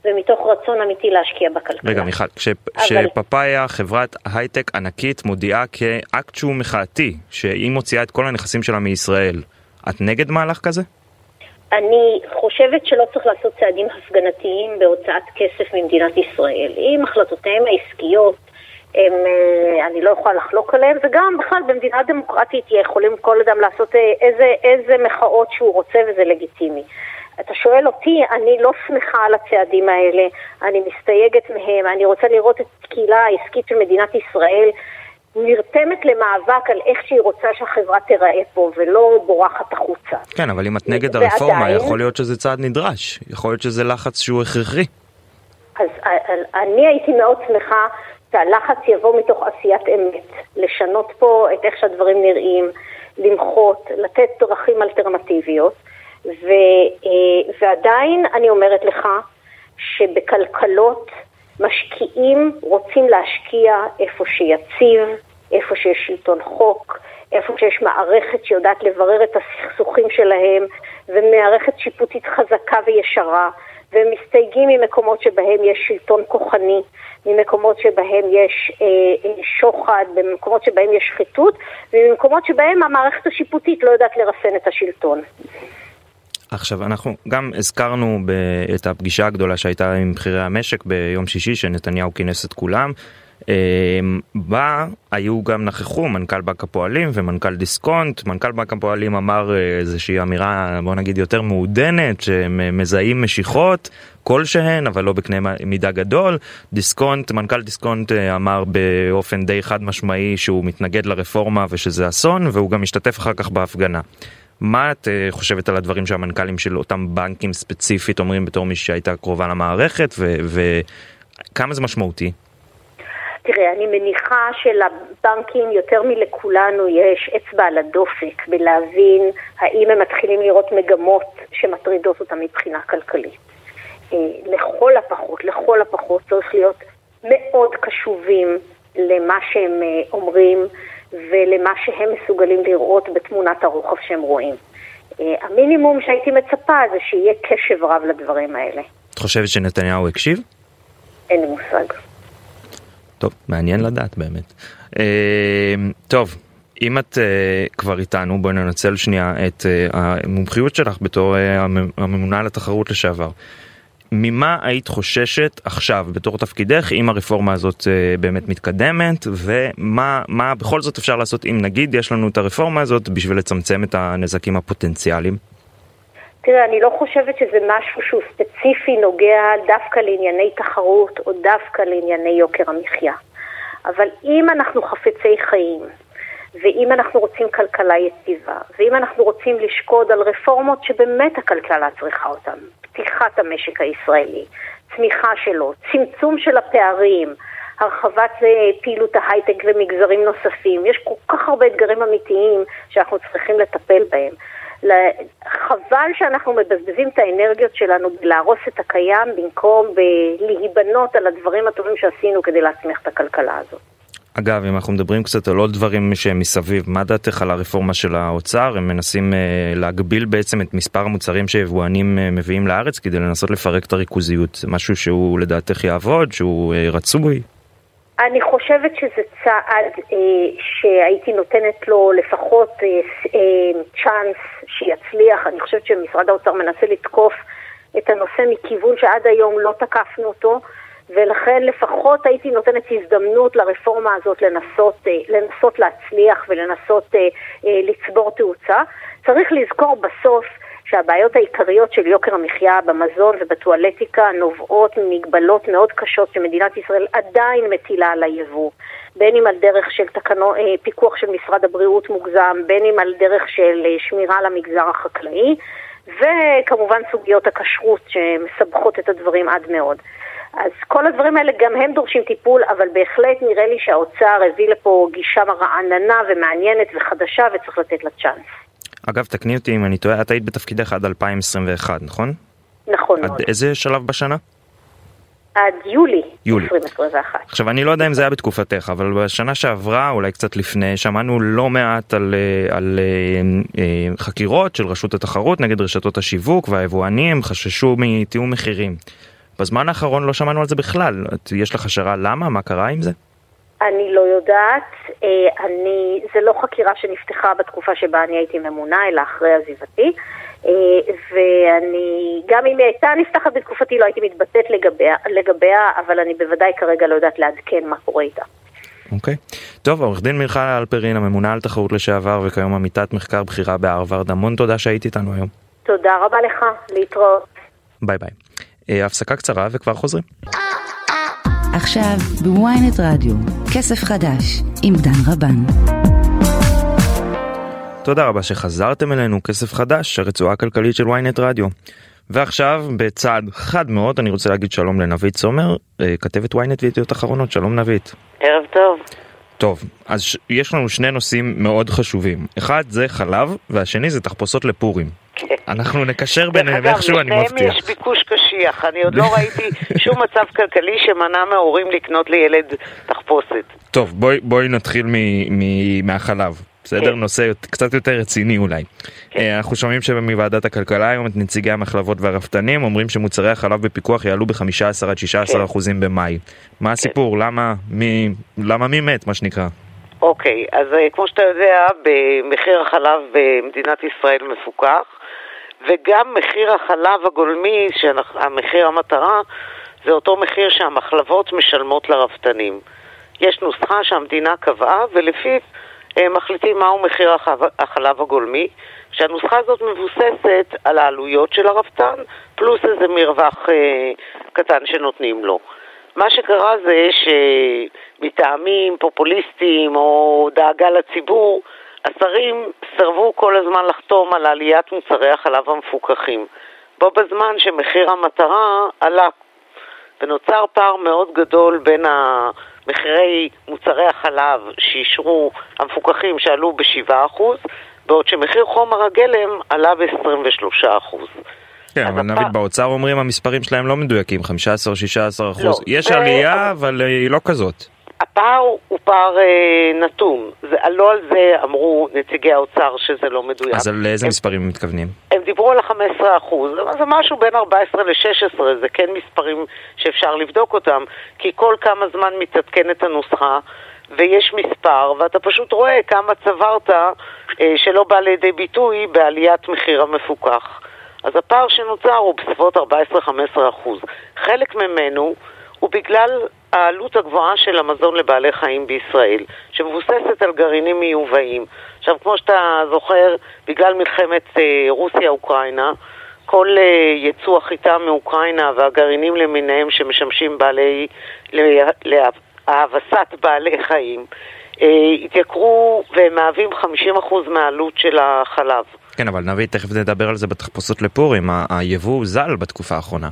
ומתוך רצון אמיתי להשקיע בכלכלה. רגע מיכל, כש- אבל- כשפאפאיה חברת הייטק ענקית מודיעה כאקט שהוא מחאתי, שהיא מוציאה את כל הנכסים שלה מישראל, את נגד מהלך כזה? אני חושבת שלא צריך לעשות צעדים הפגנתיים בהוצאת כסף ממדינת ישראל. אם החלטותיהם העסקיות, הם, אה, אני לא יכולה לחלוק עליהם, וגם בכלל במדינה דמוקרטית יכולים כל אדם לעשות אה, איזה, איזה מחאות שהוא רוצה וזה לגיטימי. אתה שואל אותי, אני לא שמחה על הצעדים האלה, אני מסתייגת מהם, אני רוצה לראות את הקהילה העסקית של מדינת ישראל נרתמת למאבק על איך שהיא רוצה שהחברה תיראה פה, ולא בורחת החוצה. כן, אבל אם את נגד ועדיין- הרפורמה, יכול להיות שזה צעד נדרש. יכול להיות שזה לחץ שהוא הכרחי. אז אני הייתי מאוד שמחה שהלחץ יבוא מתוך עשיית אמת, לשנות פה את איך שהדברים נראים, למחות, לתת דרכים אלטרנטיביות, ו, אה, ועדיין אני אומרת לך שבכלכלות משקיעים רוצים להשקיע איפה שיציב, איפה שיש שלטון חוק, איפה שיש מערכת שיודעת לברר את הסכסוכים שלהם, ומערכת שיפוטית חזקה וישרה, והם מסתייגים ממקומות שבהם יש שלטון כוחני, ממקומות שבהם יש אה, אה, שוחד, במקומות שבהם יש שחיתות, וממקומות שבהם המערכת השיפוטית לא יודעת לרסן את השלטון. עכשיו אנחנו גם הזכרנו ב- את הפגישה הגדולה שהייתה עם בכירי המשק ביום שישי שנתניהו כינס את כולם. אה, בה היו גם נכחו מנכ"ל בנק הפועלים ומנכ"ל דיסקונט. מנכ"ל בנק הפועלים אמר אה, איזושהי אמירה בוא נגיד יותר מעודנת שהם אה, מזהים משיכות כלשהן אבל לא בקנה מידה גדול. דיסקונט מנכ"ל דיסקונט אה, אמר באופן די חד משמעי שהוא מתנגד לרפורמה ושזה אסון והוא גם השתתף אחר כך בהפגנה. מה את אה, חושבת על הדברים שהמנכ"לים של אותם בנקים ספציפית אומרים בתור מי שהייתה קרובה למערכת וכמה זה משמעותי? תראה, אני מניחה שלבנקים יותר מלכולנו יש אצבע על הדופק בלהבין האם הם מתחילים לראות מגמות שמטרידות אותם מבחינה כלכלית. אה, לכל הפחות, לכל הפחות צריך להיות מאוד קשובים למה שהם אה, אומרים ולמה שהם מסוגלים לראות בתמונת הרוחב שהם רואים. אה, המינימום שהייתי מצפה זה שיהיה קשב רב לדברים האלה. את חושבת שנתניהו הקשיב? אין לי מושג. טוב, מעניין לדעת באמת. אה, טוב, אם את אה, כבר איתנו, בואי ננצל שנייה את אה, המומחיות שלך בתור המ- הממונה על התחרות לשעבר. ממה היית חוששת עכשיו בתור תפקידך אם הרפורמה הזאת אה, באמת מתקדמת ומה מה בכל זאת אפשר לעשות אם נגיד יש לנו את הרפורמה הזאת בשביל לצמצם את הנזקים הפוטנציאליים? תראה, אני לא חושבת שזה משהו שהוא ספציפי נוגע דווקא לענייני תחרות או דווקא לענייני יוקר המחיה. אבל אם אנחנו חפצי חיים, ואם אנחנו רוצים כלכלה יציבה, ואם אנחנו רוצים לשקוד על רפורמות שבאמת הכלכלה צריכה אותן, פתיחת המשק הישראלי, צמיחה שלו, צמצום של הפערים, הרחבת אה, פעילות ההייטק למגזרים נוספים, יש כל כך הרבה אתגרים אמיתיים שאנחנו צריכים לטפל בהם. חבל שאנחנו מבזבזים את האנרגיות שלנו בלהרוס את הקיים במקום בלהיבנות על הדברים הטובים שעשינו כדי להצמיח את הכלכלה הזאת. אגב, אם אנחנו מדברים קצת על עוד דברים שהם מסביב, מה דעתך על הרפורמה של האוצר? הם מנסים אה, להגביל בעצם את מספר המוצרים שיבואנים אה, מביאים לארץ כדי לנסות לפרק את הריכוזיות. משהו שהוא לדעתך יעבוד, שהוא אה, רצוי? אני חושבת שזה צעד אה, שהייתי נותנת לו לפחות אה, אה, צ'אנס שיצליח. אני חושבת שמשרד האוצר מנסה לתקוף את הנושא מכיוון שעד היום לא תקפנו אותו, ולכן לפחות הייתי נותנת הזדמנות לרפורמה הזאת לנסות, אה, לנסות להצליח ולנסות אה, אה, לצבור תאוצה. צריך לזכור בסוף שהבעיות העיקריות של יוקר המחיה במזון ובטואלטיקה נובעות ממגבלות מאוד קשות שמדינת ישראל עדיין מטילה על היבוא, בין אם על דרך של תקנו, פיקוח של משרד הבריאות מוגזם, בין אם על דרך של שמירה על המגזר החקלאי, וכמובן סוגיות הכשרות שמסבכות את הדברים עד מאוד. אז כל הדברים האלה גם הם דורשים טיפול, אבל בהחלט נראה לי שהאוצר הביא לפה גישה רעננה ומעניינת וחדשה וצריך לתת לה צ'אנס. אגב, תקני אותי אם אני טועה, את היית בתפקידך עד 2021, נכון? נכון עד מאוד. איזה שלב בשנה? עד יולי, יולי. 2021. עכשיו, אני לא יודע אם זה היה בתקופתך, אבל בשנה שעברה, אולי קצת לפני, שמענו לא מעט על, אה, על אה, אה, חקירות של רשות התחרות נגד רשתות השיווק והיבואנים, חששו מתיאום מחירים. בזמן האחרון לא שמענו על זה בכלל. יש לך השערה למה? מה קרה עם זה? אני לא יודעת, אה, אני, זה לא חקירה שנפתחה בתקופה שבה אני הייתי ממונה, אלא אחרי עזיבתי, אה, ואני, גם אם היא הייתה נפתחת בתקופתי, לא הייתי מתבטאת לגביה, לגביה, אבל אני בוודאי כרגע לא יודעת לעדכן מה קורה איתה. אוקיי. טוב, עורך דין מיכל אלפרין, הממונה על תחרות לשעבר וכיום עמיתת מחקר בכירה בהרווארד, המון תודה שהיית איתנו היום. תודה רבה לך, להתראות. ביי ביי. אה, הפסקה קצרה וכבר חוזרים. עכשיו ב ynet רדיו, כסף חדש עם דן רבן. תודה רבה שחזרתם אלינו, כסף חדש, הרצועה הכלכלית של ynet רדיו. ועכשיו, בצעד חד מאוד, אני רוצה להגיד שלום לנבית סומר, אה, כתבת ynet וידיעות אחרונות, שלום נבית. ערב טוב. טוב, אז יש לנו שני נושאים מאוד חשובים. אחד זה חלב, והשני זה תחפושות לפורים. כן. אנחנו נקשר דרך ביניהם אגב, איכשהו, אני מבטיח. יש ביקוש קשיח. אני עוד לא ראיתי שום מצב כלכלי שמנע מהורים לקנות לילד תחפושת. טוב, בואי, בואי נתחיל מ, מ, מהחלב. בסדר? כן. נושא קצת יותר רציני אולי. אה, אנחנו שומעים שמוועדת הכלכלה היום את נציגי המחלבות והרפתנים אומרים שמוצרי החלב בפיקוח יעלו ב-15 עד 16 כן. אחוזים במאי. מה הסיפור? למה מי, למה מי מת מה שנקרא? אוקיי, אז אה, כמו שאתה יודע, במחיר החלב במדינת ישראל מפוקח, וגם מחיר החלב הגולמי, המחיר המטרה, זה אותו מחיר שהמחלבות משלמות לרפתנים. יש נוסחה שהמדינה קבעה, ולפיו אה, מחליטים מהו מחיר החלב, הגולמי, שהנוסחה הזאת מבוססת על העלויות של הרפתן, פלוס איזה מרווח אה, קטן שנותנים לו. מה שקרה זה שמטעמים פופוליסטיים או דאגה לציבור, השרים סירבו כל הזמן לחתום על עליית מוצרי החלב המפוקחים. בו בזמן שמחיר המטרה עלה, ונוצר פער מאוד גדול בין מחירי מוצרי החלב שאישרו המפוקחים שעלו ב-7%, בעוד שמחיר חומר הגלם עלה ב-23%. כן, אבל הפער- נבית באוצר אומרים המספרים שלהם לא מדויקים, 15-16 אחוז. לא, יש זה- עלייה, אבל היא לא כזאת. הפער הוא פער אה, נתון. זה, לא על זה אמרו נציגי האוצר שזה לא מדויק. אז על איזה הם, מספרים הם מתכוונים? הם דיברו על ה-15 אחוז, אבל זה משהו בין 14 ל-16, זה כן מספרים שאפשר לבדוק אותם, כי כל כמה זמן מתעדכנת הנוסחה, ויש מספר, ואתה פשוט רואה כמה צברת אה, שלא בא לידי ביטוי בעליית מחיר המפוקח. אז הפער שנוצר הוא בסביבות 14-15 אחוז. חלק ממנו הוא בגלל העלות הגבוהה של המזון לבעלי חיים בישראל, שמבוססת על גרעינים מיובאים. עכשיו, כמו שאתה זוכר, בגלל מלחמת אה, רוסיה-אוקראינה, כל אה, יצוא החיטה מאוקראינה והגרעינים למיניהם שמשמשים בעלי, לה- להאבסת בעלי חיים, אה, התייקרו והם מהווים 50% מהעלות של החלב. כן, אבל נבית, תכף נדבר על זה בתחפושות לפורים. היבוא הוזל בתקופה האחרונה.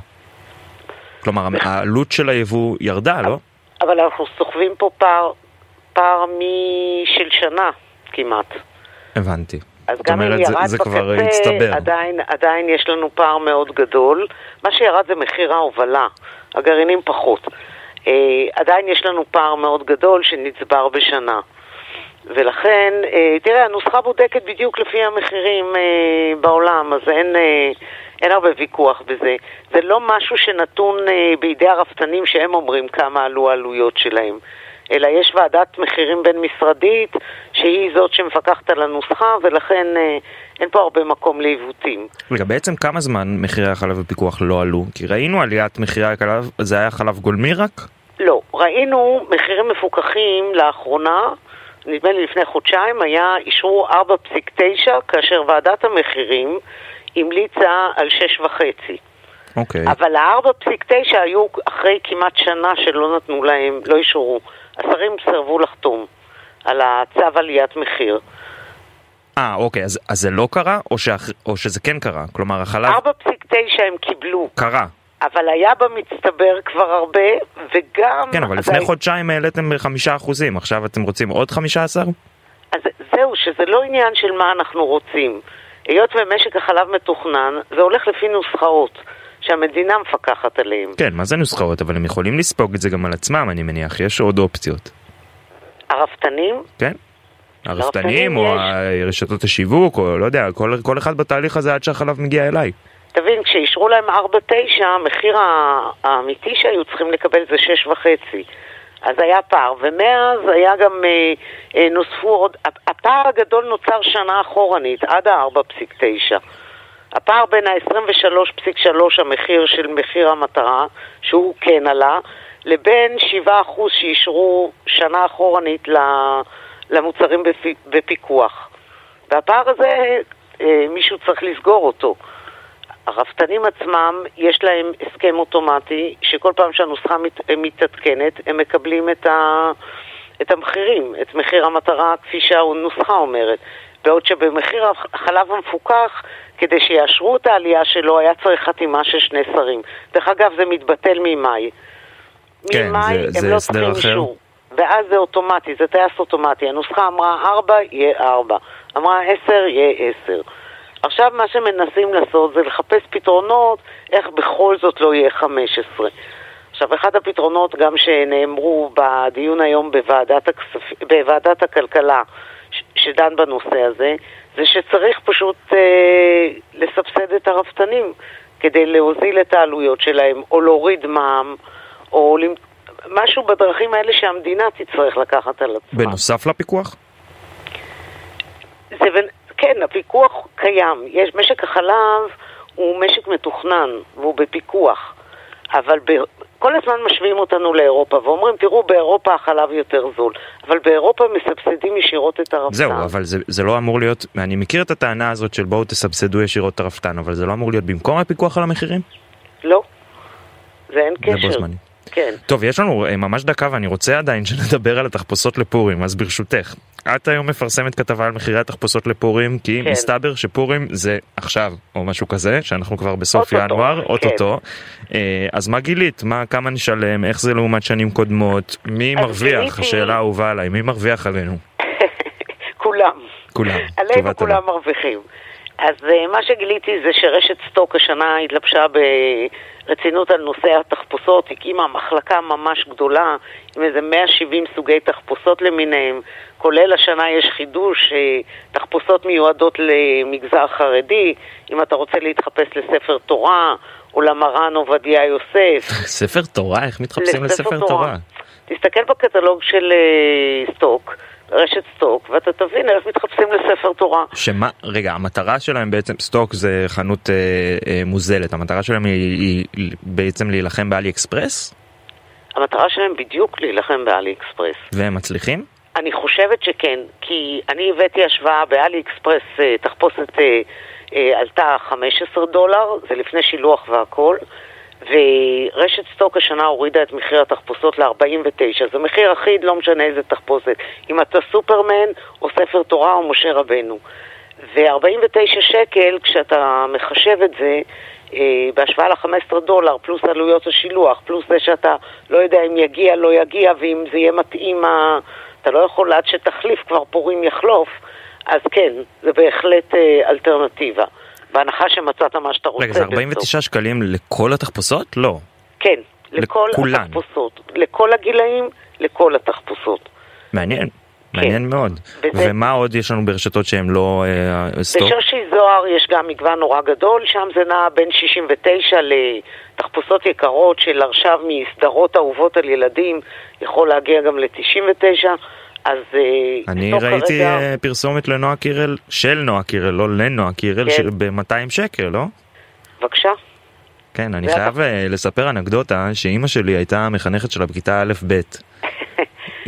כלומר, העלות של היבוא ירדה, לא? אבל אנחנו סוחבים פה פער, פער משל שנה כמעט. הבנתי. אז גם אם אומרת, זה- ירד זה כבר בקצה. עדיין, עדיין יש לנו פער מאוד גדול. מה שירד זה מחיר ההובלה, הגרעינים פחות. אה, עדיין יש לנו פער מאוד גדול שנצבר בשנה. ולכן, אה, תראה, הנוסחה בודקת בדיוק לפי המחירים אה, בעולם, אז אין, אה, אין הרבה ויכוח בזה. זה לא משהו שנתון אה, בידי הרפתנים שהם אומרים כמה עלו העלויות שלהם. אלא יש ועדת מחירים בין-משרדית שהיא זאת שמפקחת על הנוסחה ולכן אה, אין פה הרבה מקום לעיוותים. רגע, בעצם כמה זמן מחירי החלב בפיקוח לא עלו? כי ראינו עליית מחירי החלב, זה היה חלב גולמי רק? לא, ראינו מחירים מפוקחים לאחרונה, נדמה לי לפני חודשיים, היה אישרו 4.9 כאשר ועדת המחירים המליצה על שש וחצי. אוקיי. אבל ה-4.9 היו אחרי כמעט שנה שלא נתנו להם, לא אישרו. השרים סירבו לחתום על הצו עליית מחיר. אה, אוקיי, אז, אז זה לא קרה, או, שאח... או שזה כן קרה? כלומר, החלב 4.9 הם קיבלו, קרה. אבל היה במצטבר כבר הרבה, וגם... כן, אבל לפני ה- חודשיים העליתם בחמישה אחוזים, עכשיו אתם רוצים עוד חמישה עשר? אז זהו, שזה לא עניין של מה אנחנו רוצים. היות ומשק החלב מתוכנן, זה הולך לפי נוסחאות שהמדינה מפקחת עליהן. כן, מה זה נוסחאות? אבל הם יכולים לספוג את זה גם על עצמם, אני מניח, יש עוד אופציות. הרפתנים, כן? הרפתנים, או יש. רשתות השיווק, או לא יודע, כל, כל אחד בתהליך הזה עד שהחלב מגיע אליי. תבין, כשאישרו להם 4.9, המחיר האמיתי שהיו צריכים לקבל זה 6.5. אז היה פער, ומאז היה גם, אה, אה, נוספו עוד, הפער הגדול נוצר שנה אחורנית, עד ה-4.9. הפער בין ה-23.3 המחיר של מחיר המטרה, שהוא כן עלה, לבין 7% שאישרו שנה אחורנית למוצרים בפי- בפיקוח. והפער הזה, אה, מישהו צריך לסגור אותו. הרפתנים עצמם, יש להם הסכם אוטומטי, שכל פעם שהנוסחה מת, מתעדכנת, הם מקבלים את, ה, את המחירים, את מחיר המטרה כפי שהנוסחה אומרת. בעוד שבמחיר החלב המפוקח, כדי שיאשרו את העלייה שלו, היה צריך חתימה של שני שרים. דרך אגב, זה מתבטל ממאי. כן, ממאי זה- הם זה לא צריכים אחר. אישור. ואז זה אוטומטי, זה טייס אוטומטי. הנוסחה אמרה 4, יהיה 4. אמרה 10, יהיה 10. עכשיו מה שמנסים לעשות זה לחפש פתרונות איך בכל זאת לא יהיה 15. עכשיו, אחד הפתרונות גם שנאמרו בדיון היום בוועדת, הכספ... בוועדת הכלכלה ש... שדן בנושא הזה, זה שצריך פשוט אה, לסבסד את הרפתנים כדי להוזיל את העלויות שלהם, או להוריד מע"מ, או למ... משהו בדרכים האלה שהמדינה תצטרך לקחת על עצמה. בנוסף לפיקוח? זה, כן, הפיקוח קיים. יש, משק החלב הוא משק מתוכנן והוא בפיקוח, אבל ב, כל הזמן משווים אותנו לאירופה ואומרים, תראו, באירופה החלב יותר זול, אבל באירופה מסבסדים ישירות את הרפתן. זהו, אבל זה, זה לא אמור להיות, אני מכיר את הטענה הזאת של בואו תסבסדו ישירות את הרפתן, אבל זה לא אמור להיות במקום הפיקוח על המחירים? לא, זה אין זה קשר. בו זמני. כן. טוב, יש לנו אה, ממש דקה ואני רוצה עדיין שנדבר על התחפושות לפורים, אז ברשותך. את היום מפרסמת כתבה על מחירי התחפושות לפורים, כי כן. מסתבר שפורים זה עכשיו, או משהו כזה, שאנחנו כבר בסוף אוטוטו, ינואר, כן. אוטוטו. אה, אז מה גילית? מה, כמה נשלם? איך זה לעומת שנים קודמות? מי מרוויח? גיליתי- השאלה האהובה עליי, מי מרוויח עלינו? כולם. כולם. עלינו. כולם מרוויחים. אז אה, מה שגיליתי זה שרשת סטוק השנה התלבשה ברצינות על נושא התחפושות, הקימה מחלקה ממש גדולה עם איזה 170 סוגי תחפושות למיניהם, כולל השנה יש חידוש, אה, תחפושות מיועדות למגזר חרדי, אם אתה רוצה להתחפש לספר תורה או למרן עובדיה יוסף. ספר תורה? איך מתחפשים לספר תורה? תסתכל בקטלוג של אה, סטוק, רשת סטוק, ואתה תבין איך מתחפשים לספר תורה. שמה, רגע, המטרה שלהם בעצם, סטוק זה חנות אה, אה, מוזלת, המטרה שלהם היא, היא בעצם להילחם באלי אקספרס? המטרה שלהם בדיוק להילחם באלי אקספרס. והם מצליחים? אני חושבת שכן, כי אני הבאתי השוואה באלי אקספרס, אה, תחפושת אה, אה, עלתה 15 דולר, זה לפני שילוח והכל, ורשת סטוק השנה הורידה את מחיר התחפושות ל-49, זה מחיר אחיד, לא משנה איזה תחפושת, אם אתה סופרמן או ספר תורה או משה רבנו. ו-49 שקל, כשאתה מחשב את זה, אה, בהשוואה ל-15 דולר, פלוס עלויות השילוח, פלוס זה שאתה לא יודע אם יגיע, לא יגיע, ואם זה יהיה מתאים, אתה לא יכול עד שתחליף כבר פורים יחלוף, אז כן, זה בהחלט אה, אלטרנטיבה. בהנחה שמצאת מה שאתה רוצה. רגע, זה בסוף. 49 שקלים לכל התחפושות? לא. כן, לכל לכולן. התחפושות. לכל הגילאים, לכל התחפושות. מעניין. מעניין מאוד. וזה- ומה עוד יש לנו ברשתות שהם לא אה, סטוק? בשושי זוהר יש גם מגוון נורא גדול, שם זה נע בין 69 לתחפושות יקרות של עכשיו מסדרות אהובות על ילדים, יכול להגיע גם ל-99, אז אה, אני ראיתי כרגע- אה, פרסומת לנועה קירל, של נועה קירל, לא לנועה קירל, כן. ב-200 שקל, לא? בבקשה. כן, אני. חייב אה, לספר אנקדוטה שאימא שלי הייתה המחנכת שלה בכיתה א'-ב'.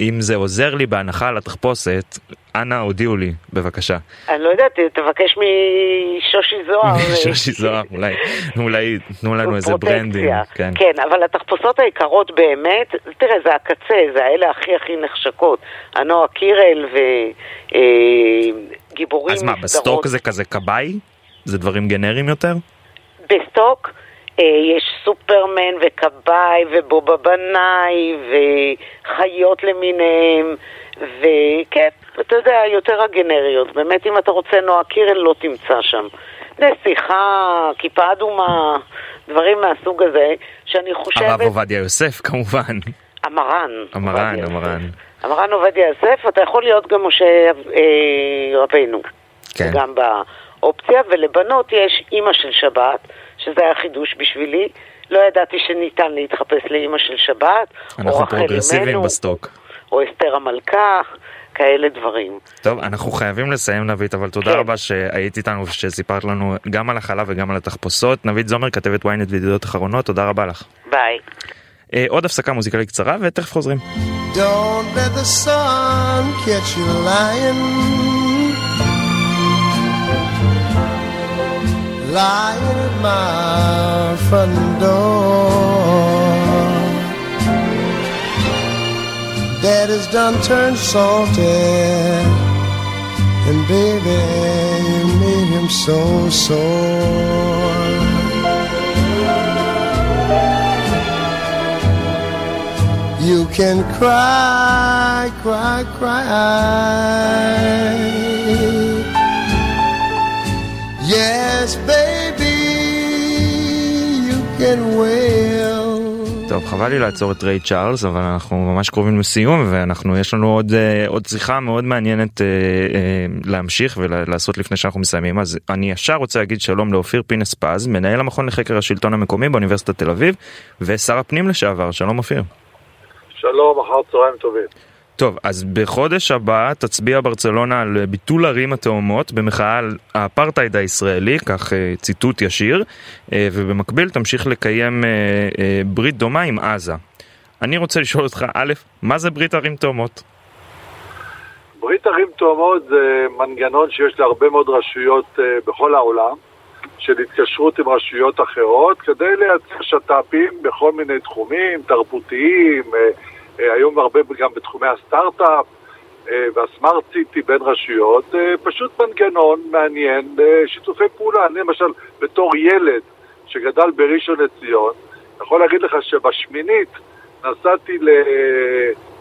אם זה עוזר לי בהנחה על התחפושת, אנא הודיעו לי, בבקשה. אני לא יודעת, תבקש משושי זוהר. שושי זוהר, אולי, אולי תנו לנו איזה. ברנדים. כן. כן, אבל התחפושות היקרות באמת, תראה, זה הקצה, זה האלה הכי הכי נחשקות. הנועה קירל וגיבורים, אז מה, בסטוק זה כזה כבאי? זה דברים גנריים יותר? בסטוק אה, יש סופרמן וכבאי ובובה בנאי וחיות למיניהם וכן, אתה יודע, יותר הגנריות. באמת, אם אתה רוצה נועה קירל, לא תמצא שם. נסיכה, כיפה אדומה, דברים מהסוג הזה, שאני חושבת... הרב עובדיה יוסף כמובן. המרן. המרן. המרן. המרן עובדיה יוסף, אתה יכול להיות גם משה אה, רבנו. כן. גם באופציה, ולבנות יש אימא של שבת, שזה היה חידוש בשבילי. לא ידעתי שניתן להתחפש לאימא של שבת, או אנחנו רחל אמנו, בסטוק. או אסתר המלכה, כאלה דברים. טוב, אנחנו חייבים לסיים נבית, אבל תודה כן. רבה שהיית איתנו ושסיפרת לנו גם על החלב וגם על התחפושות. נבית זומר, כתבת ynet וידידות אחרונות, תודה רבה לך. ביי. אה, עוד הפסקה מוזיקלית קצרה ותכף חוזרים. Don't let the sun catch you lying. Lying at my front door. Dad is done turned salty. And baby, you made him so sore. You can cry, cry, cry. Yes, baby, you can wail. טוב, חבל לי לעצור את ריי צ'ארלס, אבל אנחנו ממש קרובים לסיום, ואנחנו, יש לנו עוד, אה, עוד שיחה מאוד מעניינת אה, אה, להמשיך ולעשות לפני שאנחנו מסיימים. אז אני ישר רוצה להגיד שלום לאופיר פינס פז, מנהל המכון לחקר השלטון המקומי באוניברסיטת תל אביב, ושר הפנים לשעבר. שלום אופיר. שלום, אחר צהריים טובים. טוב, אז בחודש הבא תצביע ברצלונה על ביטול ערים התאומות במחאה על האפרטהייד הישראלי, כך אה, ציטוט ישיר, אה, ובמקביל תמשיך לקיים אה, אה, ברית דומה עם עזה. אני רוצה לשאול אותך, א', מה זה ברית ערים תאומות? ברית ערים תאומות זה מנגנון שיש להרבה מאוד רשויות אה, בכל העולם, של התקשרות עם רשויות אחרות, כדי לייצר שת"פים בכל מיני תחומים, תרבותיים, אה, אה, היום הרבה גם בתחומי הסטארט-אפ אה, והסמארט סיטי בין רשויות, אה, פשוט מנגנון מעניין לשיתופי פעולה. אני למשל, בתור ילד שגדל בראשון לציון, יכול להגיד לך שבשמינית נסעתי ל...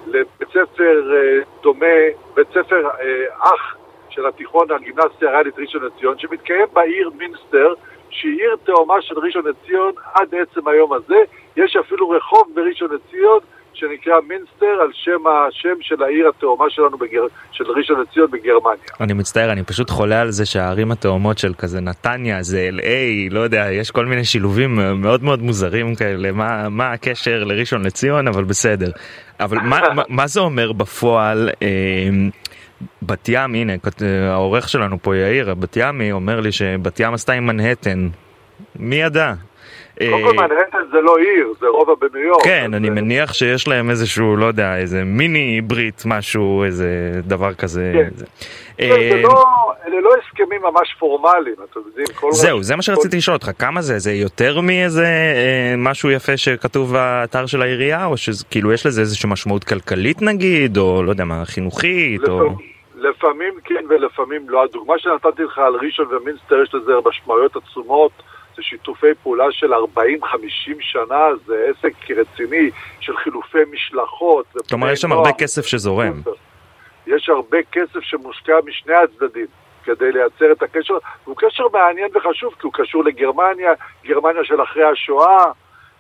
לבית ספר אה, דומה, בית ספר אה, אח של התיכון הגימנסיה הריאלית ראשון לציון, שמתקיים בעיר מינסטר, שהיא עיר תאומה של ראשון לציון עד עצם היום הזה. יש אפילו רחוב בראשון לציון שנקרא מינסטר על שם השם של העיר התאומה שלנו, בגר... של ראשון לציון בגרמניה. אני מצטער, אני פשוט חולה על זה שהערים התאומות של כזה נתניה זה LA, לא יודע, יש כל מיני שילובים מאוד מאוד מוזרים כאלה, מה, מה הקשר לראשון לציון, אבל בסדר. אבל מה, מה, מה זה אומר בפועל? אה, בת ים, הנה, העורך שלנו פה יאיר, בת ימי, אומר לי שבת ים עשתה עם מנהטן. מי ידע? קודם כל מנהטן זה לא עיר, זה רובע בניו יורק. כן, אני אה, מניח שיש להם איזשהו, לא יודע, איזה מיני ברית, משהו, איזה דבר כזה. כן. זה אה, לא, אלה לא הסכמים ממש פורמליים, אתם יודעים. זהו, זה מה שרציתי לשאול אותך, כמה זה? זה יותר מאיזה אה, משהו יפה שכתוב באתר של העירייה, או שכאילו יש לזה איזושהי משמעות כלכלית נגיד, או לא יודע מה, חינוכית, או... לפעמים כן ולפעמים לא. הדוגמה שנתתי לך על ראשון ומינסטר יש לזה משמעויות עצומות. זה שיתופי פעולה של 40-50 שנה, זה עסק רציני של חילופי משלחות. כלומר, יש שם הרבה כסף שזורם. יש הרבה כסף שמושקע משני הצדדים כדי לייצר את הקשר, והוא קשר מעניין וחשוב, כי הוא קשור לגרמניה, גרמניה של אחרי השואה.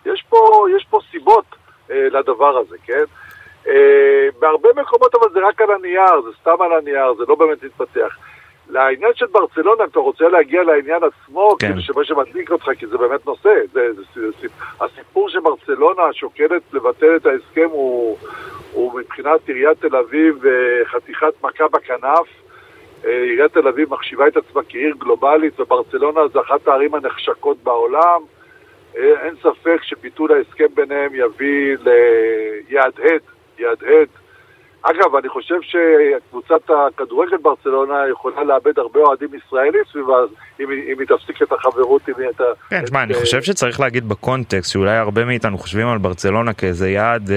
יש פה, יש פה סיבות אה, לדבר הזה, כן? אה, בהרבה מקומות אבל זה רק על הנייר, זה סתם על הנייר, זה לא באמת מתפתח. לעניין של ברצלונה, אם אתה רוצה להגיע לעניין עצמו, כן. כאילו שמה שמדליק אותך, כי זה באמת נושא, זה, זה, זה, זה, הסיפור שברצלונה שוקלת לבטל את ההסכם הוא, הוא מבחינת עיריית תל אביב אה, חתיכת מכה בכנף. אה, עיריית תל אביב מחשיבה את עצמה כעיר גלובלית, וברצלונה זה אחת הערים הנחשקות בעולם. אה, אין ספק שביטול ההסכם ביניהם יביא ל... יהדהד, יהדהד אגב, אני חושב שקבוצת הכדורגל ברצלונה יכולה לאבד הרבה אוהדים ישראלים סביבה, אם אם היא תפסיק את החברות, אם היא... את ה- כן, תשמע, אני אה, חושב שצריך להגיד בקונטקסט שאולי הרבה מאיתנו חושבים על ברצלונה כאיזה יעד, אה,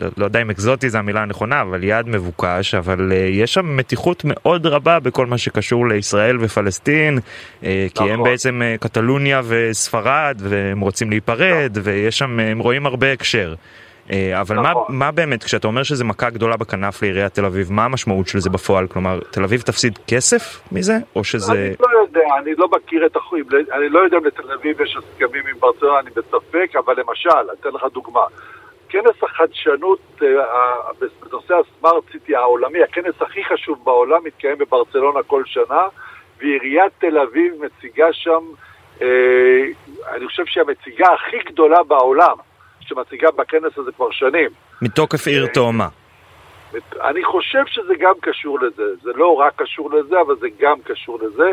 לא- לא יודע אם אקזוטי זה המילה הנכונה, אבל יעד מבוקש, אבל אה, יש שם מתיחות מאוד רבה בכל מה שקשור לישראל ופלסטין, אה, כי הם נכון. בעצם אה, קטלוניה וספרד, והם רוצים להיפרד, ויש שם, הם רואים הרבה הקשר. אה, אבל מה, נכון. מה באמת, כשאתה אומר שזה מכה גדולה בכנף לעיריית תל אביב, מה המשמעות של זה בפועל? כלומר, תל אביב תפסיד כסף מזה, או שזה... אני לא יודע, אני לא מכיר את החוקים, אני לא יודע אם לתל אביב יש הסכמים עם ברצלונה, אני בספק, אבל למשל, אני אתן לך דוגמה. כנס החדשנות אה, בנושא הסמארט סיטי העולמי, הכנס הכי חשוב בעולם, מתקיים בברצלונה כל שנה, ועיריית תל אביב מציגה שם, אה, אני חושב שהיא המציגה הכי גדולה בעולם, שמציגה בכנס הזה כבר שנים. מתוקף עיר תאומה. אני חושב שזה גם קשור לזה, זה לא רק קשור לזה, אבל זה גם קשור לזה.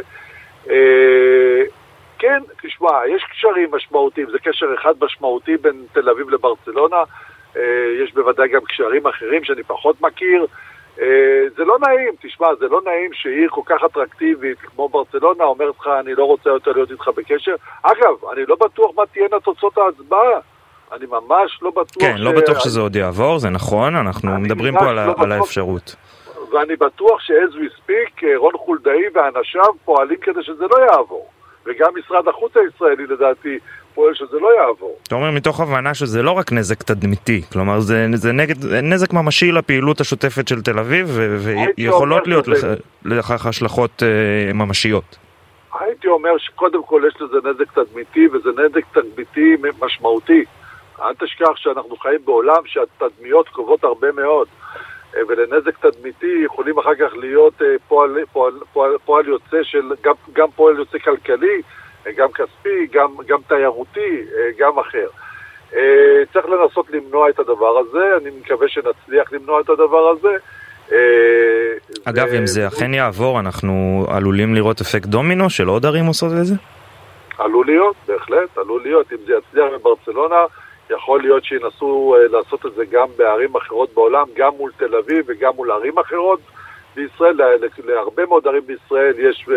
אה, כן, תשמע, יש קשרים משמעותיים, זה קשר אחד משמעותי בין תל אביב לברצלונה, אה, יש בוודאי גם קשרים אחרים שאני פחות מכיר. אה, זה לא נעים, תשמע, זה לא נעים שעיר כל כך אטרקטיבית כמו ברצלונה אומרת לך, אני לא רוצה יותר להיות איתך בקשר. אגב, אני לא בטוח מה תהיינה תוצאות ההצבעה. אני ממש לא בטוח כן, לא בטוח שזה עוד יעבור, זה נכון, אנחנו מדברים פה על לא על בטוח. האפשרות. ואני בטוח ש-as we speak, אה, רון חולדאי ואנשיו פועלים כדי שזה לא יעבור. וגם משרד החוץ הישראלי לדעתי פועל שזה לא יעבור. אתה אומר מתוך הבנה שזה לא רק נזק תדמיתי, כלומר זה, זה נגד, נזק ממשי לפעילות השוטפת של תל אביב, ויכולות להיות שזה- לכ- לכך השלכות אה, ממשיות. הייתי אומר שקודם כל יש לזה נזק תדמיתי, וזה נזק תדמיתי משמעותי. אל תשכח שאנחנו חיים בעולם שהתדמיות קובעות הרבה מאוד. אה, ולנזק תדמיתי יכולים אחר כך להיות אה, פועל, פועל, פועל, פועל יוצא של, גם, גם פועל יוצא כלכלי, אה, גם כספי, גם, גם תיירותי, גם אחר. צריך לנסות למנוע את הדבר הזה, אני מקווה שנצליח למנוע את הדבר הזה. אגב, אם זה אכן יעבור, אנחנו עלולים לראות אפקט דומינו של עוד ערים עושות את זה? עלול להיות, בהחלט, עלול להיות. אם זה יצליח בברצלונה, יכול להיות שינסו אה, לעשות את זה גם בערים אחרות בעולם, גם מול תל אביב וגם מול ערים אחרות בישראל. לה- להרבה מאוד ערים בישראל יש אה,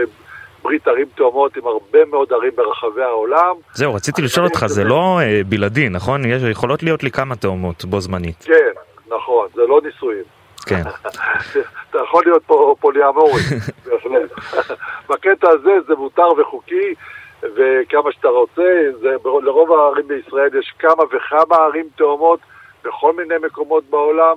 ברית ערים תאומות עם הרבה מאוד ערים ברחבי העולם. זהו, רציתי לשאול אותך, זה לא אה, בלעדי, נכון? יש, יכולות להיות לי כמה תאומות בו זמנית. כן, נכון, זה לא נישואים. כן. אתה יכול להיות פוליאמורי, בהחלט. בקטע הזה זה מותר וחוקי, וכמה שאתה רוצה, זה, לרוב הערים בישראל יש כמה וכמה ערים תאומות בכל מיני מקומות בעולם.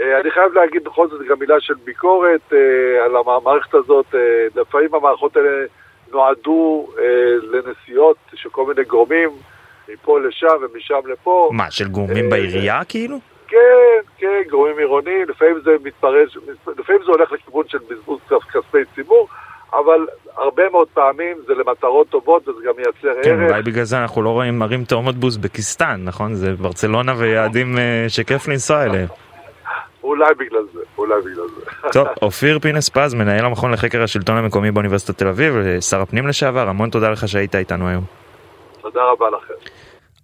אה, אני חייב להגיד בכל זאת גם מילה של ביקורת אה, על המערכת הזאת. אה, לפעמים המערכות האלה נועדו לנסיעות של כל מיני גורמים, מפה לשם ומשם לפה. מה, של גורמים בעירייה כאילו? כן, כן, גורמים עירוניים, לפעמים זה מתפרש, לפעמים זה הולך לכיוון של בזבוז כס- כספי ציבור, אבל הרבה מאוד פעמים זה למטרות טובות וזה גם מייצר כן, ערך. אולי בגלל זה אנחנו לא רואים ערים תאומות באוזבקיסטן, נכון? זה ברצלונה ויעדים אה, שכיף לנסוע אליהם. אולי בגלל זה, אולי בגלל זה. טוב, אופיר פינס פז, מנהל המכון לחקר השלטון המקומי באוניברסיטת תל אביב, שר הפנים לשעבר, המון תודה לך שהיית איתנו היום. תודה רבה לכם.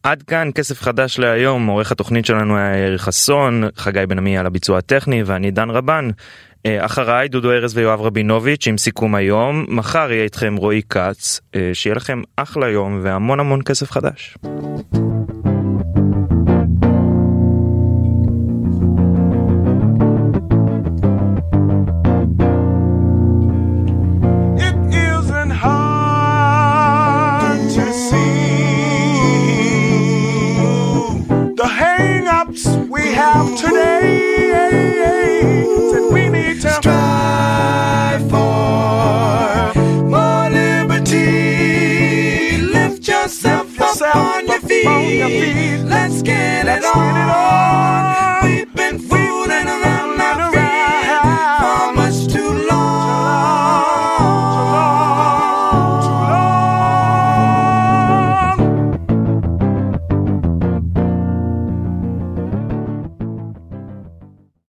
עד כאן כסף חדש להיום, עורך התוכנית שלנו היה יאיר חסון, חגי בן עמי על הביצוע הטכני ואני דן רבן. אה, אחריי דודו ארז ויואב רבינוביץ' עם סיכום היום, מחר יהיה איתכם רועי כץ, אה, שיהיה לכם אחלה יום והמון המון כסף חדש. Your feet. Let's get it on.